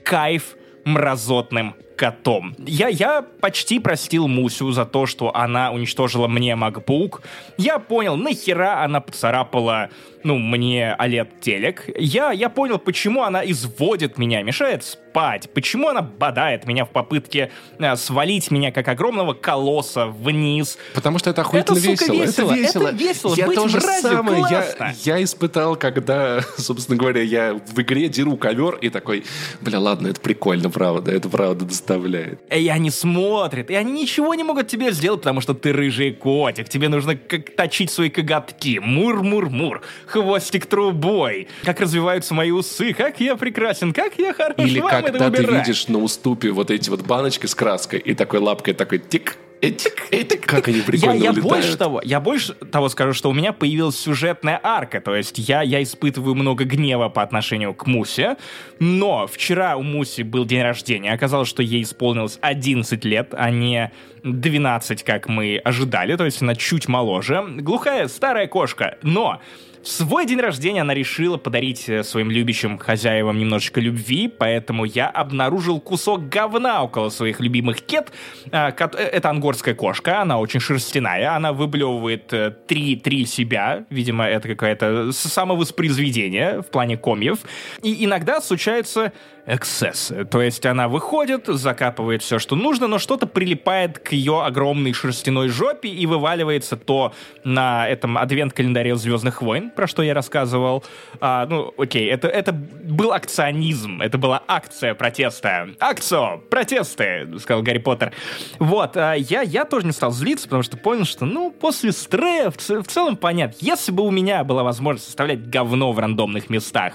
кайф мразотным котом. Я, я почти простил Мусю за то, что она уничтожила мне MacBook. Я понял, нахера она поцарапала, ну, мне OLED-телек. Я, я понял, почему она изводит меня, мешает спать, почему она бодает меня в попытке э, свалить меня, как огромного колосса, вниз. Потому что это охуительно Это, сука, весело. весело. Это весело. Я Быть то же мразью самое я, я испытал, когда, собственно говоря, я в игре деру ковер и такой, бля, ладно, это прикольно, правда, это правда доставляет. И они смотрят, и они ничего не могут тебе сделать, потому что ты рыжий котик. Тебе нужно как точить свои коготки. Мур-мур-мур. Хвостик трубой. Как развиваются мои усы. Как я прекрасен. Как я хорош. Или когда ты видишь на уступе вот эти вот баночки с краской и такой лапкой такой тик, этик, этик, как они Я, прикольно я улетают. больше того, я больше того скажу, что у меня появилась сюжетная арка, то есть я, я испытываю много гнева по отношению к Мусе, но вчера у Муси был день рождения, оказалось, что ей исполнилось 11 лет, а не 12, как мы ожидали, то есть она чуть моложе. Глухая старая кошка, но в свой день рождения она решила подарить э, своим любящим хозяевам немножечко любви, поэтому я обнаружил кусок говна около своих любимых кет. Кот- э, Это ангорская кошка, она очень шерстяная, она выблевывает э, три, три себя, видимо, это какое-то самовоспроизведение в плане комьев. И иногда случаются эксцессы, то есть она выходит, закапывает все, что нужно, но что-то прилипает к ее огромной шерстяной жопе и вываливается то на этом адвент-календаре Звездных войн, про что я рассказывал. А, ну, окей, это, это был акционизм, это была акция протеста. Акцио, протесты, сказал Гарри Поттер. Вот, а я, я тоже не стал злиться, потому что понял, что, ну, после стрея в, в целом понятно. Если бы у меня была возможность составлять говно в рандомных местах,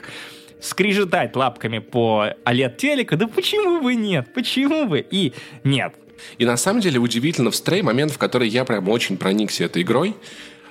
скрежетать лапками по OLED-телека, да почему бы нет? Почему бы? И нет. И на самом деле удивительно в стрей момент, в который я прям очень проникся этой игрой,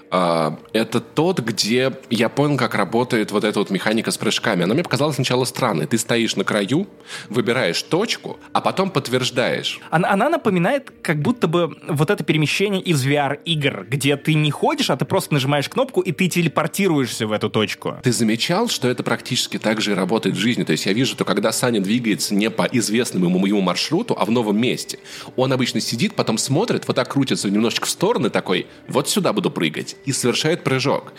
это тот, где я понял, как работает вот эта вот механика с прыжками. Она мне показалась сначала странной. Ты стоишь на краю, выбираешь точку, а потом подтверждаешь. Она, она напоминает как будто бы вот это перемещение из VR-игр, где ты не ходишь, а ты просто нажимаешь кнопку, и ты телепортируешься в эту точку. Ты замечал, что это практически так же и работает в жизни? То есть я вижу, что когда Саня двигается не по известному ему, ему маршруту, а в новом месте, он обычно сидит, потом смотрит, вот так крутится немножечко в стороны, такой, вот сюда буду прыгать, и совершает прыжок.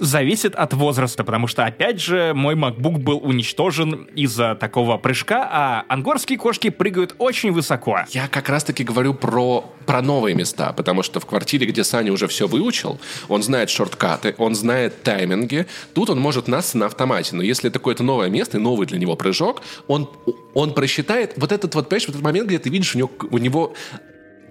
Зависит от возраста, потому что, опять же, мой MacBook был уничтожен из-за такого прыжка, а ангорские кошки прыгают очень высоко. Я как раз-таки говорю про, про новые места, потому что в квартире, где Саня уже все выучил, он знает шорткаты, он знает тайминги, тут он может нас на автомате, но если это какое-то новое место и новый для него прыжок, он, он просчитает вот этот вот, понимаешь, вот этот момент, где ты видишь у него, у него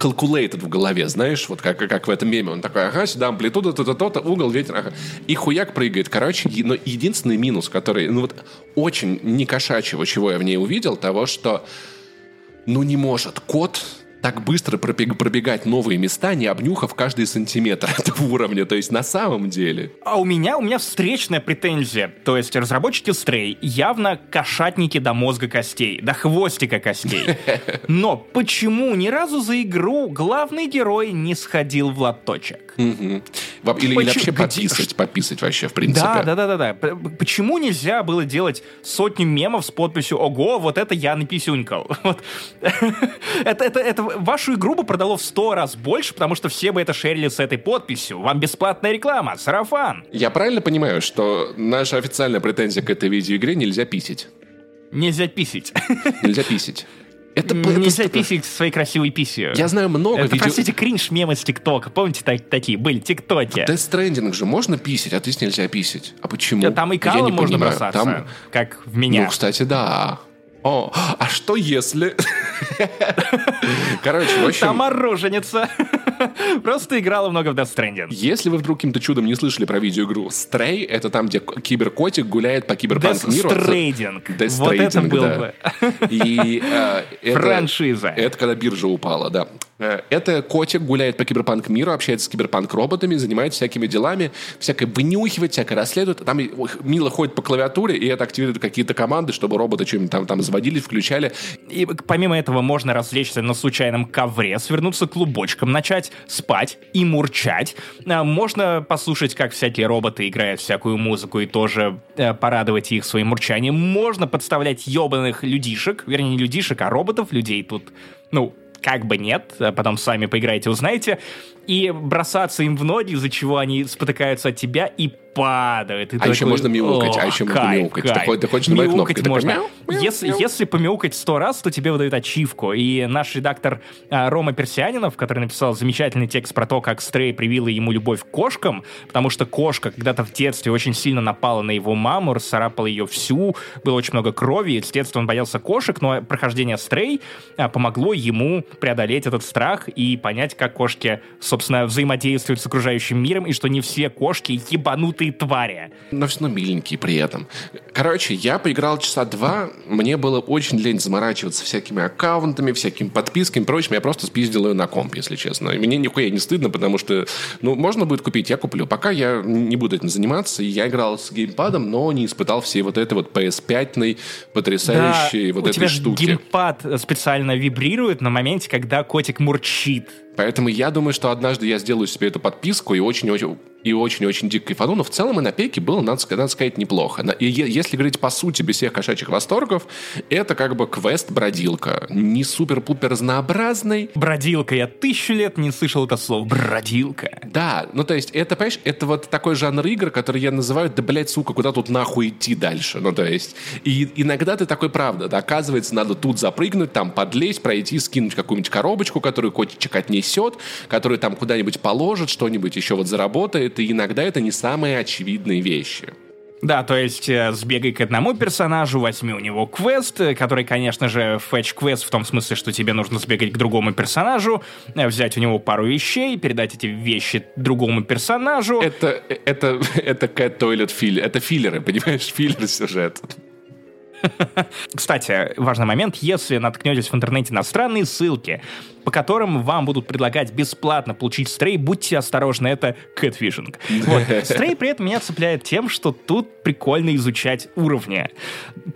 calculated в голове, знаешь, вот как, как в этом меме. Он такой, ага, сюда амплитуда, то-то, то-то, угол, ветер, ага. И хуяк прыгает. Короче, но единственный минус, который, ну вот, очень не кошачьего, чего я в ней увидел, того, что, ну не может кот так быстро пробег- пробегать новые места, не обнюхав каждый сантиметр этого уровня. То есть на самом деле. А у меня, у меня встречная претензия. То есть разработчики Stray явно кошатники до мозга костей, до хвостика костей. Но почему ни разу за игру главный герой не сходил в лоточек? Или, вообще пописать, пописать вообще, в принципе. Да, да, да, да, да. Почему нельзя было делать сотню мемов с подписью «Ого, вот это я написюнькал». Вот. это, это, это вашу игру бы продало в сто раз больше, потому что все бы это шерили с этой подписью. Вам бесплатная реклама, сарафан. Я правильно понимаю, что наша официальная претензия к этой видеоигре нельзя писить? Нельзя писить. Нельзя писить. Это, Нельзя это... писать своей красивой писью. Я знаю много это, видео... простите, кринж мемы с ТикТока. Помните, так, такие были, ТикТоки? Death Stranding же можно писать, а здесь нельзя писать. А почему? Там и калом можно понимаю. бросаться, Там... как в меня. Ну, кстати, да. О, а что если... Короче, в общем... Там роженица. Просто играла много в Death Stranding. Если вы вдруг каким-то чудом не слышали про видеоигру Stray, это там, где киберкотик гуляет по киберпанк Death миру. Stranding. Death Вот это был да. бы. И э, это- Франшиза. Это когда биржа упала, да. Э, Это котик гуляет по киберпанк миру, общается с киберпанк-роботами, занимается всякими делами, всякое вынюхивает, всякое расследует. Там мило ходит по клавиатуре, и это активирует какие-то команды, чтобы роботы что-нибудь там, там заводили, включали. И помимо этого можно развлечься на случайном ковре, свернуться клубочком, начать спать и мурчать. А, Можно послушать, как всякие роботы играют всякую музыку и тоже э, порадовать их своим мурчанием. Можно подставлять ебаных людишек, вернее, не людишек, а роботов, людей тут, ну, как бы нет, а потом сами поиграете, узнаете, и бросаться им в ноги, из-за чего они спотыкаются от тебя и падают. И А ты еще такой, можно мяукать, а «Ох, еще можно мяукать. кайф». Ты ты ходишь, нажимаешь Мяукать кнопку, и такой можно. мяу, мяу, Если, мяу. если помяукать сто раз, то тебе выдают ачивку. И наш редактор а, Рома Персианинов, который написал замечательный текст про то, как Стрей привила ему любовь к кошкам, потому что кошка когда-то в детстве очень сильно напала на его маму, расцарапала ее всю, было очень много крови, и с детства он боялся кошек, но прохождение Стрей а, помогло ему преодолеть этот страх и понять, как кошки, собственно, взаимодействуют с окружающим миром, и что не все кошки ебанутые твари. но все равно миленькие при этом. Короче, я поиграл часа два, мне было очень лень заморачиваться всякими аккаунтами, всякими подписками и прочим, я просто спиздил ее на комп, если честно. И мне нихуя не стыдно, потому что, ну, можно будет купить, я куплю. Пока я не буду этим заниматься, я играл с геймпадом, но не испытал всей вот этой вот PS5 потрясающей вот у этой тебя штуки. геймпад специально вибрирует на моменте, когда котик мурчит. Поэтому я думаю, что однажды я сделаю себе эту подписку и очень-очень и очень-очень дико кайфану, но в целом и на пеке было, надо, надо сказать, неплохо. И если говорить по сути, без всех кошачьих восторгов, это как бы квест-бродилка. Не супер-пупер разнообразный, Бродилка. Я тысячу лет не слышал это слово. Бродилка. да, ну то есть это, понимаешь, это вот такой жанр игр, который я называю, да, блядь, сука, куда тут нахуй идти дальше? Ну то есть, и иногда ты такой, правда, да, оказывается, надо тут запрыгнуть, там подлезть, пройти, скинуть какую-нибудь коробочку, которую котичек отнесет, которую там куда-нибудь положит, что-нибудь еще вот заработает, и иногда это не самые очевидные вещи. Да, то есть э, сбегай к одному персонажу, возьми у него квест, э, который, конечно же, фэтч-квест в том смысле, что тебе нужно сбегать к другому персонажу, э, взять у него пару вещей, передать эти вещи другому персонажу. Это, это, это cat toilet филлер, это филлеры, понимаешь, филлер сюжет. Кстати, важный момент, если наткнетесь в интернете на странные ссылки, по которым вам будут предлагать бесплатно получить стрей, будьте осторожны, это catfishing. Вот. Стрей при этом меня цепляет тем, что тут прикольно изучать уровни.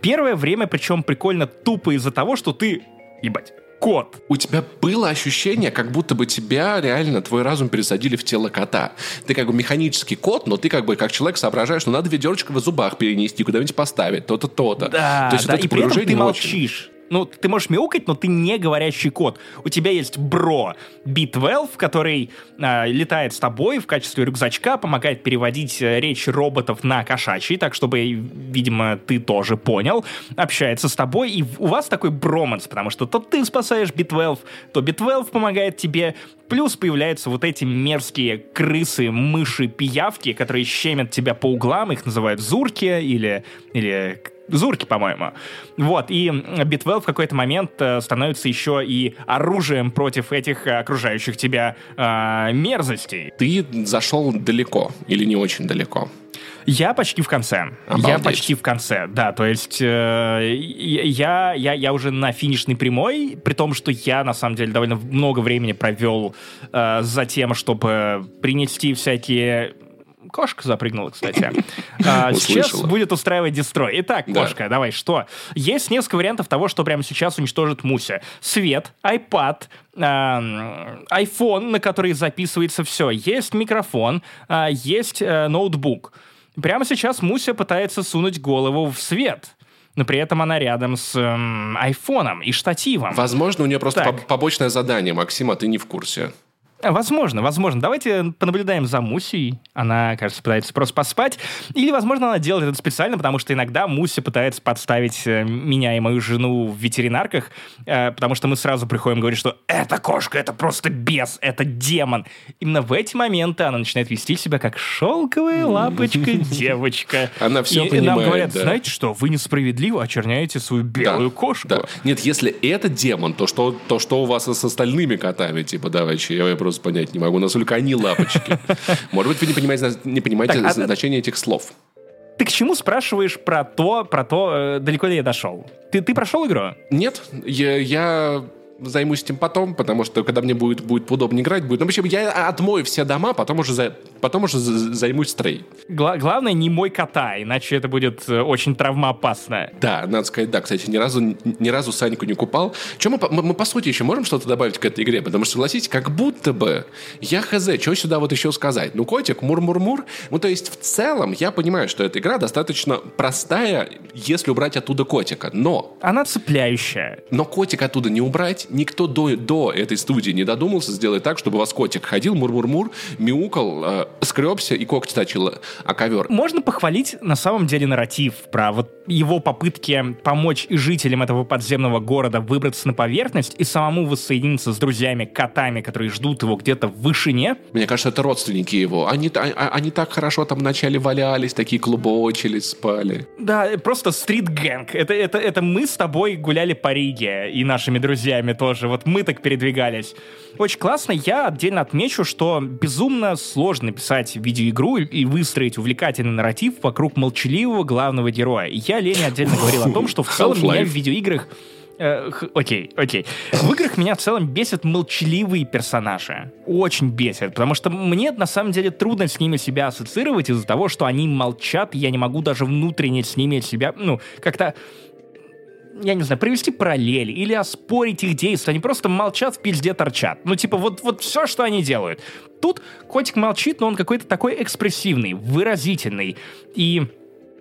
Первое время, причем прикольно тупо из-за того, что ты, ебать, кот. У тебя было ощущение, как будто бы тебя реально, твой разум пересадили в тело кота. Ты как бы механический кот, но ты как бы как человек соображаешь, что надо ведерочко в зубах перенести, куда-нибудь поставить, то-то, то-то. Да, То есть да, вот это и при этом ты погружение очень. Ну, ты можешь мяукать, но ты не говорящий кот. У тебя есть бро B12, который а, летает с тобой в качестве рюкзачка, помогает переводить э, речь роботов на кошачий, так чтобы, видимо, ты тоже понял, общается с тобой, и у вас такой броманс, потому что то ты спасаешь B12, то B12 помогает тебе, плюс появляются вот эти мерзкие крысы, мыши, пиявки, которые щемят тебя по углам, их называют зурки или, или Зурки, по-моему. Вот, и Битвелл в какой-то момент э, становится еще и оружием против этих э, окружающих тебя э, мерзостей. Ты зашел далеко или не очень далеко. Я почти в конце. Я Обалдеть. почти в конце, да. То есть э, я, я, я уже на финишной прямой, при том, что я, на самом деле, довольно много времени провел э, за тем, чтобы принести всякие... Кошка запрыгнула, кстати. А, Сейчас будет устраивать дестрой. Итак, кошка, давай, что? Есть несколько вариантов того, что прямо сейчас уничтожит Муся. Свет, iPad, iPhone, на который записывается все. Есть микрофон, а, есть э, ноутбук. Прямо сейчас Муся пытается сунуть голову в свет. Но при этом она рядом с эм, айфоном и штативом. Возможно, у нее просто Так. по- побочное задание, Максим, а ты не в курсе. Возможно, возможно. Давайте понаблюдаем за Мусей. Она, кажется, пытается просто поспать. Или, возможно, она делает это специально, потому что иногда Муся пытается подставить э, меня и мою жену в ветеринарках, э, потому что мы сразу приходим говорить, что эта кошка, это просто бес, это демон. Именно в эти моменты она начинает вести себя как шелковая лапочка девочка. Она все и, понимает, И нам говорят, да. знаете что, вы несправедливо очерняете свою белую кошку. Да. Нет, если это демон, то что, то что у вас с остальными котами? Типа, давайте, я просто понять не могу, насколько они лапочки. Может быть, вы не понимаете, не понимаете Так, а- значение этих слов. Ты к чему спрашиваешь про то, про то, э, далеко ли я дошел? Ты, ты прошел игру? Нет, я, я займусь этим потом, потому что когда мне будет, будет удобнее играть, будет... Ну, в общем, я отмою все дома, потом уже, за, потом уже за- займусь стрей. Гла- главное, не мой кота, иначе это будет э, очень травмоопасно. Да, надо сказать, да, кстати, ни разу, ни разу Саньку не купал. Чем мы, мы, мы, по сути, еще можем что-то добавить к этой игре? Потому что, согласитесь, как будто бы я хз, что сюда вот еще сказать? Ну, котик, мур-мур-мур. Ну, то есть, в целом, я понимаю, что эта игра достаточно простая, если убрать оттуда котика. Но Она цепляющая. Но котик оттуда не убрать. Никто до, до этой студии не додумался сделать так, чтобы у вас котик ходил, мур-мур-мур, мяукал, э, скребся и когти точил о ковер. Можно похвалить на самом деле нарратив про вот его попытки помочь жителям этого подземного города выбраться на поверхность и самому воссоединиться с друзьями, котами, которые ждут его где-то в вышине. Мне кажется, это родственники его. Они, а- а- они так хорошо там вначале валялись, такие клубочились, спали. Да, просто стрит-гэнг. Это, это, это мы с тобой гуляли по Риге и нашими друзьями тоже. Вот мы так передвигались. Очень классно. Я отдельно отмечу, что безумно сложно писать видеоигру и выстроить увлекательный нарратив вокруг молчаливого главного героя. И я Лене отдельно говорил о том, что в целом меня в видеоиграх Э, Окей, окей. В играх меня в целом бесят молчаливые персонажи. Очень бесят, потому что мне на самом деле трудно с ними себя ассоциировать из-за того, что они молчат, и я не могу даже внутренне с ними себя, ну, как-то я не знаю, провести параллель или оспорить их действия. Они просто молчат, в пизде торчат. Ну, типа, вот, вот все, что они делают. Тут котик молчит, но он какой-то такой экспрессивный, выразительный. И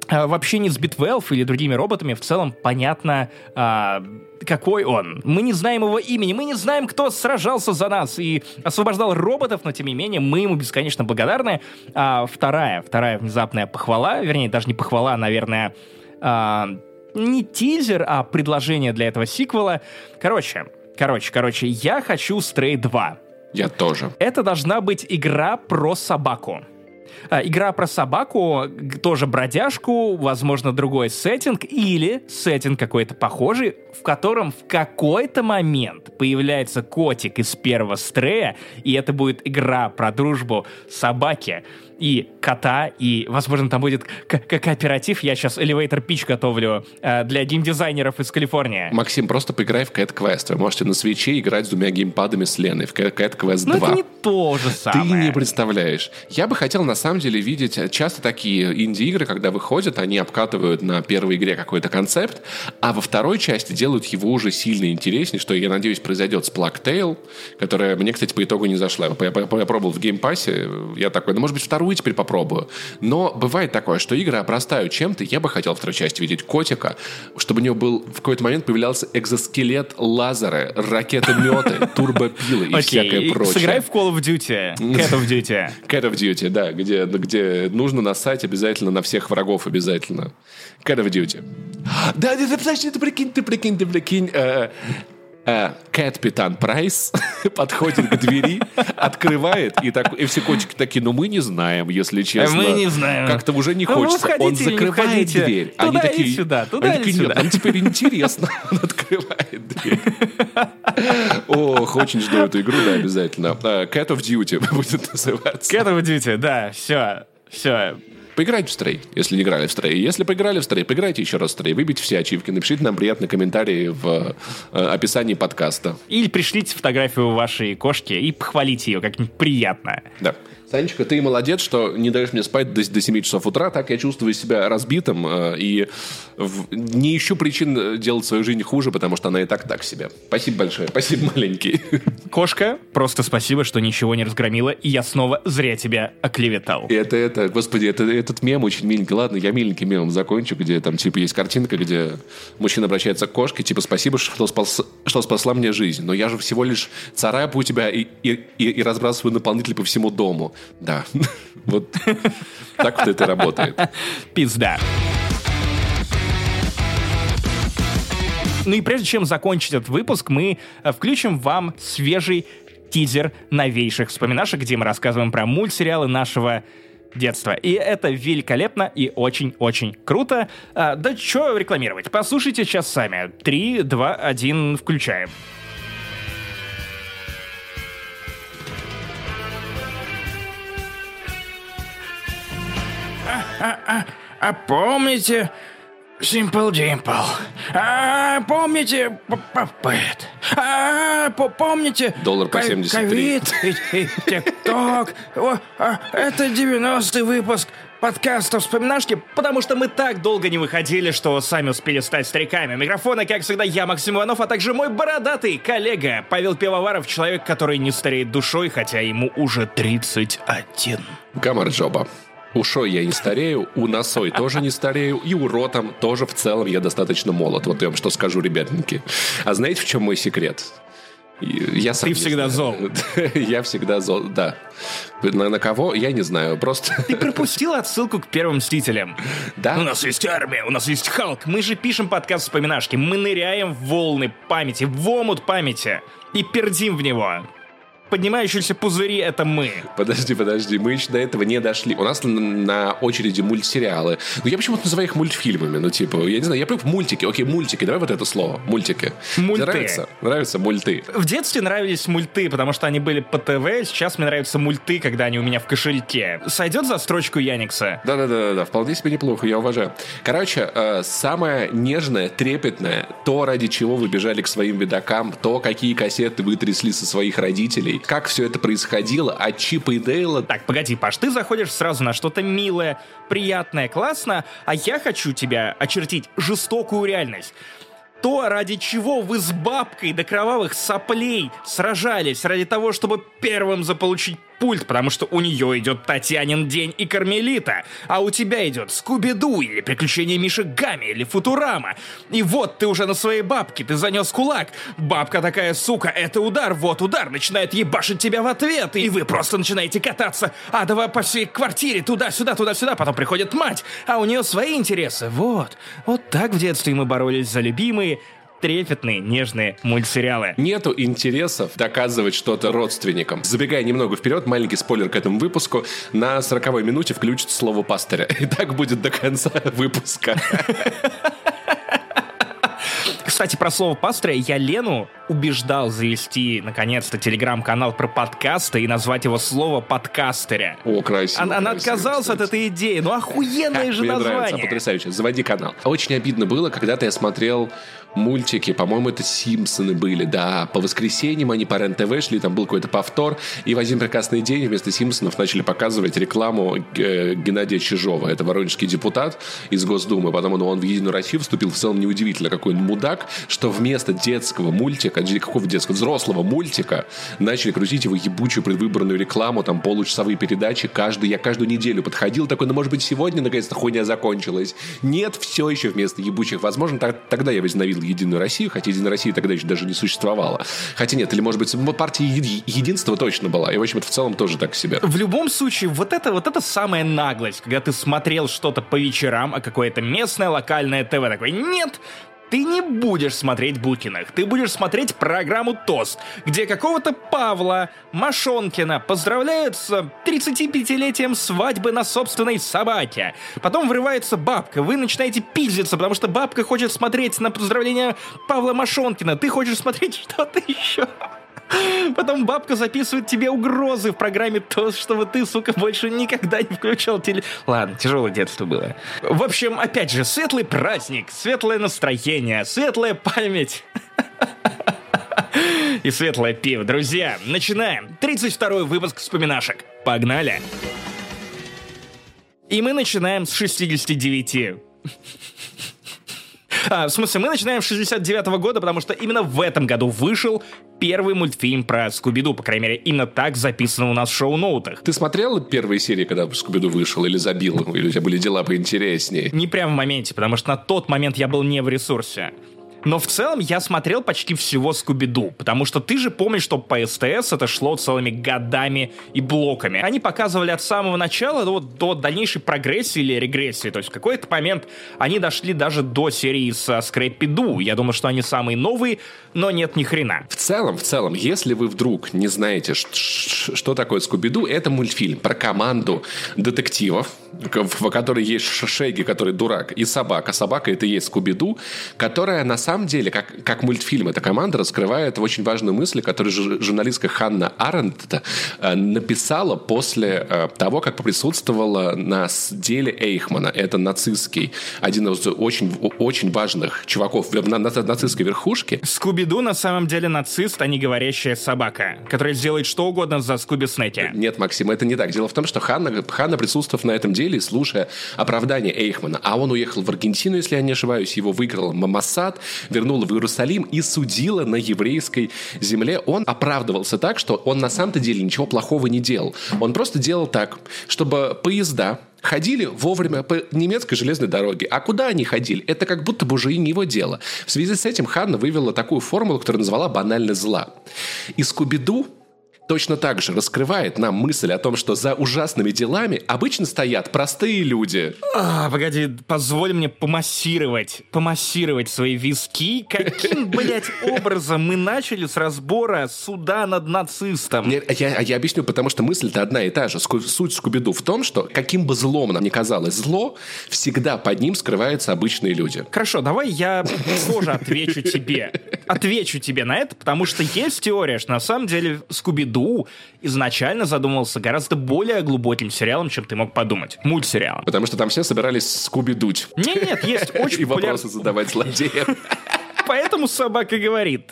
а, в общении с B-twelve или другими роботами в целом понятно, а, какой он. Мы не знаем его имени, мы не знаем, кто сражался за нас и освобождал роботов, но тем не менее мы ему бесконечно благодарны. А, вторая, вторая внезапная похвала, вернее, даже не похвала, а, наверное, а, не тизер, а предложение для этого сиквела. Короче, короче, короче, я хочу Stray 2. Я тоже. Это должна быть игра про собаку. А, Игра про собаку, тоже бродяжку, возможно, другой сеттинг или сеттинг какой-то похожий, в котором в какой-то момент появляется котик из первого стрея, и это будет игра про дружбу собаки и кота, и, возможно, там будет к- к- кооператив. Я сейчас элевейтор пич готовлю э, для геймдизайнеров из Калифорнии. Максим, просто поиграй в Cat Quest. Вы можете на свече играть с двумя геймпадами с Леной в Cat Quest Но 2. это не то же Ты самое. не представляешь. Я бы хотел, на самом деле, видеть э, часто такие инди-игры, когда выходят, они обкатывают на первой игре какой-то концепт, а во второй части делают его уже сильно интереснее, что, я надеюсь, произойдет с Plague Tale, которая мне, кстати, по итогу не зашла. Я, я- я пробовал в Game Pass е, я такой, ну, может быть, вторую теперь попробую. Но бывает такое, что игры обрастают чем-то. Я бы хотел в второй части видеть котика, чтобы у него был в какой-то момент появлялся экзоскелет, лазеры, ракетометы, турбопилы и всякое прочее. сыграй в Call of Duty, Cat of Duty. Call of Duty, да, где, где нужно насать обязательно на всех врагов обязательно. Call of Duty. Да, да, да, подожди, ты прикинь, ты прикинь, ты прикинь. Э, э, Капитан Прайс подходит к двери, открывает, и, так, и все котики такие, ну мы не знаем, если честно. Мы не знаем. Как-то уже не вы хочется. Он или не закрывает дверь. Туда они такие, сюда, туда они такие, сюда?» Нет, нам теперь интересно. Он открывает дверь. Ох, очень жду эту игру, да, обязательно. А, Cat of Duty будет называться. Cat of Duty, да, все, все. Поиграйте в стрей, если не играли в стрей. Если поиграли в стрей, поиграйте еще раз в стрей. Выбейте все ачивки, напишите нам приятные комментарии в э, описании подкаста. Или пришлите фотографию вашей кошки и похвалите ее как-нибудь приятно. Да. Санечка, ты молодец, что не даешь мне спать до, до 7 часов утра. Так я чувствую себя разбитым э, и в- не ищу причин э, делать свою жизнь хуже, потому что она и так так себе. Спасибо большое. Спасибо, маленький. Кошка, просто спасибо, что ничего не разгромила, и я снова зря тебя оклеветал. Это, это, господи, это, этот мем очень миленький. Ладно, я миленький мемом закончу, где там, типа, есть картинка, где мужчина обращается к кошке, типа, спасибо, что, спас, что спасла мне жизнь, но я же всего лишь царапаю тебя и, и, и, и разбрасываю наполнитель по всему дому. Да, вот так вот это работает. Пизда. Ну и прежде чем закончить этот выпуск, мы э, включим вам свежий тизер новейших вспоминашек, где мы рассказываем про мультсериалы нашего детства. И это великолепно и очень-очень круто. А, да что рекламировать? Послушайте сейчас сами. Три, два, один, включаем. А, а, а, а помните, Simple Dimple. А, помните, Папет? А, помните? Доллар по 73. Ковид и ТикТок. Это 90-й выпуск подкаста «Вспоминашки», потому что мы так долго не выходили, что сами успели стать стариками. Микрофона, как всегда, я, Максим Иванов, а также мой бородатый коллега Павел Пивоваров, человек, который не стареет душой, хотя ему уже 31. Гамарджоба. Ушой я не старею, у носой тоже не старею, и у ротом тоже в целом я достаточно молод. Вот я вам что скажу, ребятники. А знаете, в чем мой секрет? Я сам Ты всегда зол. я всегда зол, да. На, на кого? Я не знаю, просто... Ты пропустил отсылку к первым Мстителям. Да? У нас есть армия, у нас есть Халк. Мы же пишем подкаст вспоминашки. Мы ныряем в волны памяти, в омут памяти и пердим в него поднимающиеся пузыри — это мы. Подожди, подожди, мы еще до этого не дошли. У нас на очереди мультсериалы. Ну, я почему-то называю их мультфильмами. Ну, типа, я не знаю, я привык мультики. Окей, мультики, давай вот это слово. Мультики. Мульты. нравится? Нравятся мульты. В детстве нравились мульты, потому что они были по ТВ. Сейчас мне нравятся мульты, когда они у меня в кошельке. Сойдет за строчку Яникса? Да-да-да, да, вполне себе неплохо, я уважаю. Короче, э, самое нежное, трепетное, то, ради чего вы бежали к своим видакам, то, какие кассеты вы трясли со своих родителей, как все это происходило от Чипа и Дейла. Так, погоди, Паш, ты заходишь сразу на что-то милое, приятное, классно, а я хочу тебя очертить жестокую реальность то, ради чего вы с бабкой до кровавых соплей сражались, ради того, чтобы первым заполучить пульт, потому что у нее идет Татьянин день и Кармелита, а у тебя идет Скуби-Ду или Приключения Миши Гами или Футурама. И вот ты уже на своей бабке, ты занес кулак. Бабка такая, сука, это удар, вот удар, начинает ебашить тебя в ответ, и вы просто начинаете кататься адово по всей квартире, туда-сюда, туда-сюда, потом приходит мать, а у нее свои интересы. Вот, вот так в детстве мы боролись за любимые трепетные, нежные мультсериалы. Нету интересов доказывать что-то родственникам. Забегая немного вперед, маленький спойлер к этому выпуску. На 40 минуте включится слово пастыря. И так будет до конца выпуска. Кстати, про слово пастыря я Лену убеждал завести, наконец-то, телеграм-канал про подкасты и назвать его слово подкастеря. О, красиво. Она, она отказалась от этой идеи. Ну, охуенное же Мне название. нравится, потрясающе. Заводи канал. Очень обидно было, когда-то я смотрел мультики, по-моему, это Симпсоны были, да. По воскресеньям они по РЕН-ТВ шли, там был какой-то повтор, и в один прекрасный день вместо Симпсонов начали показывать рекламу э, Геннадия Чижова. Это воронежский депутат из Госдумы. Потом он, он в Единую Россию вступил. В целом неудивительно, какой он мудак, что вместо детского мультика, какого детского, взрослого мультика, начали крутить его ебучую предвыборную рекламу, там получасовые передачи. Каждый, я каждую неделю подходил, такой, ну, может быть, сегодня наконец-то хуйня закончилась. Нет, все еще вместо ебучих. Возможно, так, тогда я возненавидел Единую Россию, хотя Единая Россия тогда еще даже не существовала. Хотя нет, или, может быть, партия Единства точно была. И, в общем, это в целом тоже так себе. В любом случае, вот это, вот это самая наглость, когда ты смотрел что-то по вечерам, а какое-то местное локальное ТВ такой, нет, ты не будешь смотреть Букиных, ты будешь смотреть программу «Тост», где какого-то Павла Машонкина поздравляют с 35-летием свадьбы на собственной собаке. Потом врывается бабка, вы начинаете пиздиться, потому что бабка хочет смотреть на поздравление Павла Машонкина, ты хочешь смотреть что-то еще. Потом бабка записывает тебе угрозы в программе то, чтобы ты, сука, больше никогда не включал теле... Ладно, тяжелое детство было. В общем, опять же, светлый праздник, светлое настроение, светлая память. И светлое пиво. Друзья, начинаем. 32-й выпуск вспоминашек. Погнали. И мы начинаем с 69. А, в смысле, мы начинаем с 69 -го года, потому что именно в этом году вышел первый мультфильм про Скуби-Ду, по крайней мере, именно так записано у нас в шоу-ноутах. Ты смотрел первые серии, когда Скуби-Ду вышел, или забил? Или у тебя были дела поинтереснее? Не прямо в моменте, потому что на тот момент я был не в ресурсе. Но в целом я смотрел почти всего Скуби-Ду, потому что ты же помнишь, что по СТС это шло целыми годами и блоками. Они показывали от самого начала до, до дальнейшей прогрессии или регрессии. То есть в какой-то момент они дошли даже до серии с Скрэппи-Ду. Я думаю, что они самые новые, но нет ни хрена. В целом, в целом, если вы вдруг не знаете, что такое Скуби-Ду, это мультфильм про команду детективов, в которой есть Шеги, который дурак, и собака. Собака это и есть Скуби-Ду, которая на самом самом деле, как, как мультфильм, эта команда раскрывает очень важную мысль, которую журналистка Ханна Аренд э, написала после э, того, как присутствовала на деле Эйхмана. Это нацистский, один из очень, очень важных чуваков на, на, нацистской верхушке. Скуби-Ду на самом деле нацист, а не говорящая собака, которая сделает что угодно за Скуби-Снети. Нет, Максим, это не так. Дело в том, что Ханна, Ханна присутствовав на этом деле и слушая оправдание Эйхмана, а он уехал в Аргентину, если я не ошибаюсь, его выиграл Мамасад, вернула в Иерусалим и судила на еврейской земле. Он оправдывался так, что он на самом-то деле ничего плохого не делал. Он просто делал так, чтобы поезда ходили вовремя по немецкой железной дороге. А куда они ходили? Это как будто бы уже и не его дело. В связи с этим Ханна вывела такую формулу, которую назвала банальность зла. И Скуби-Ду точно так же раскрывает нам мысль о том, что за ужасными делами обычно стоят простые люди. А, погоди, позволь мне помассировать, помассировать свои виски. Каким, блядь, образом мы начали с разбора суда над нацистом? Нет, я, я объясню, потому что мысль-то одна и та же. Суть Скубиду в том, что каким бы злом нам ни казалось зло, всегда под ним скрываются обычные люди. Хорошо, давай я тоже отвечу тебе. Отвечу тебе на это, потому что есть теория, что на самом деле Скуби Ду изначально задумывался гораздо более глубоким сериалом, чем ты мог подумать. Мультсериалом. Потому что там все собирались скуби-дуть. Нет, нет, есть очень И вопросы задавать злодеям. Поэтому собака говорит.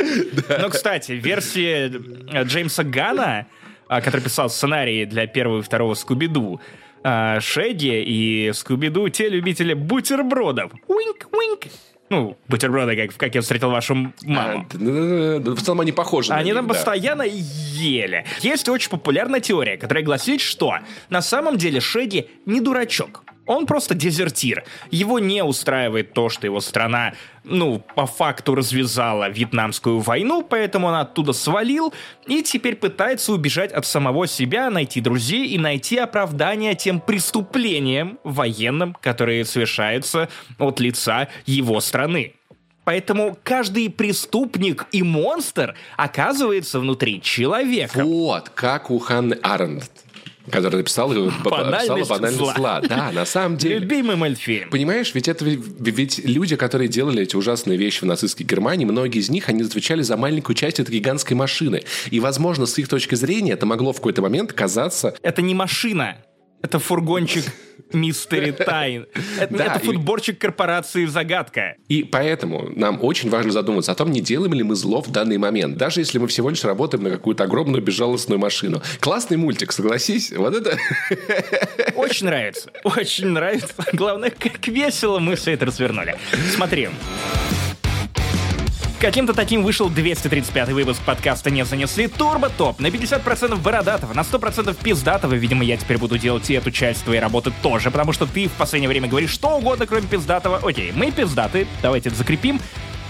Но, кстати, версия э, Джеймса Гана, а, который писал сценарии для первого и второго Скуби-Ду, а, Шеди и Скуби-Ду те любители бутербродов. Уинк, уинк. Ну, бутерброды, как, как я встретил вашу маму. А, в целом они похожи. Они там постоянно ели. Есть очень популярная теория, которая гласит, что на самом деле Шеди не дурачок. Он просто дезертир. Его не устраивает то, что его страна, ну, по факту развязала Вьетнамскую войну, поэтому он оттуда свалил и теперь пытается убежать от самого себя, найти друзей и найти оправдание тем преступлениям военным, которые совершаются от лица его страны. Поэтому каждый преступник и монстр оказывается внутри человека. Вот, как у Ханны Аренд который написал, банальность, банальность зла. зла. Да, на самом деле. Любимый мультфильм. Понимаешь, ведь это ведь люди, которые делали эти ужасные вещи в нацистской Германии, многие из них, они отвечали за маленькую часть этой гигантской машины. И, возможно, с их точки зрения, это могло в какой-то момент казаться... Это не машина, это фургончик Мистери Тайн. Это, да, это футборчик и... корпорации «Загадка». И поэтому нам очень важно задуматься о том, не делаем ли мы зло в данный момент, даже если мы всего лишь работаем на какую-то огромную безжалостную машину. Классный мультик, согласись? Вот это... Очень нравится. Очень нравится. Главное, как весело мы все это развернули. Смотри. Каким-то таким вышел 235 выпуск подкаста «Не занесли» Турбо Топ. На 50% бородатого, на 100% пиздатого. Видимо, я теперь буду делать и эту часть твоей работы тоже, потому что ты в последнее время говоришь что угодно, кроме пиздатого. Окей, мы пиздаты, давайте это закрепим.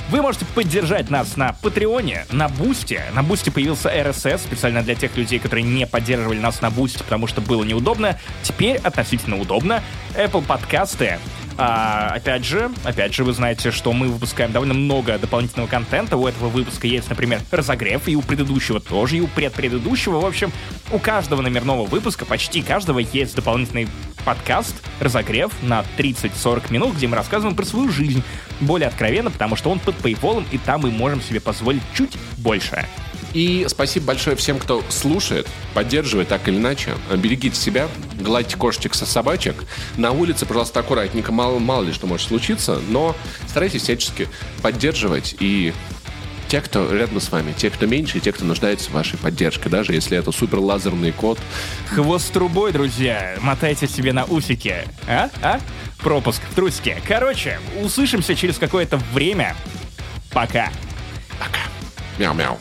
Вы можете поддержать нас на Патреоне, на Бусте. На Бусте появился RSS специально для тех людей, которые не поддерживали нас на Бусте, потому что было неудобно. Теперь относительно удобно. Apple подкасты, а, опять же, опять же, вы знаете, что мы выпускаем довольно много дополнительного контента. У этого выпуска есть, например, разогрев, и у предыдущего тоже, и у предпредыдущего. В общем, у каждого номерного выпуска, почти каждого, есть дополнительный подкаст, разогрев на 30-40 минут, где мы рассказываем про свою жизнь более откровенно, потому что он под пейполом, и там мы можем себе позволить чуть больше. И спасибо большое всем, кто слушает, поддерживает так или иначе. Берегите себя, гладьте кошечек со собачек. На улице, пожалуйста, аккуратненько, мало, мало ли что может случиться, но старайтесь всячески поддерживать и те, кто рядом с вами, те, кто меньше, и те, кто нуждается в вашей поддержке, даже если это супер лазерный код. Хвост трубой, друзья. Мотайте себе на усики. А? А? Пропуск в трусике. Короче, услышимся через какое-то время. Пока. Пока. Мяу-мяу.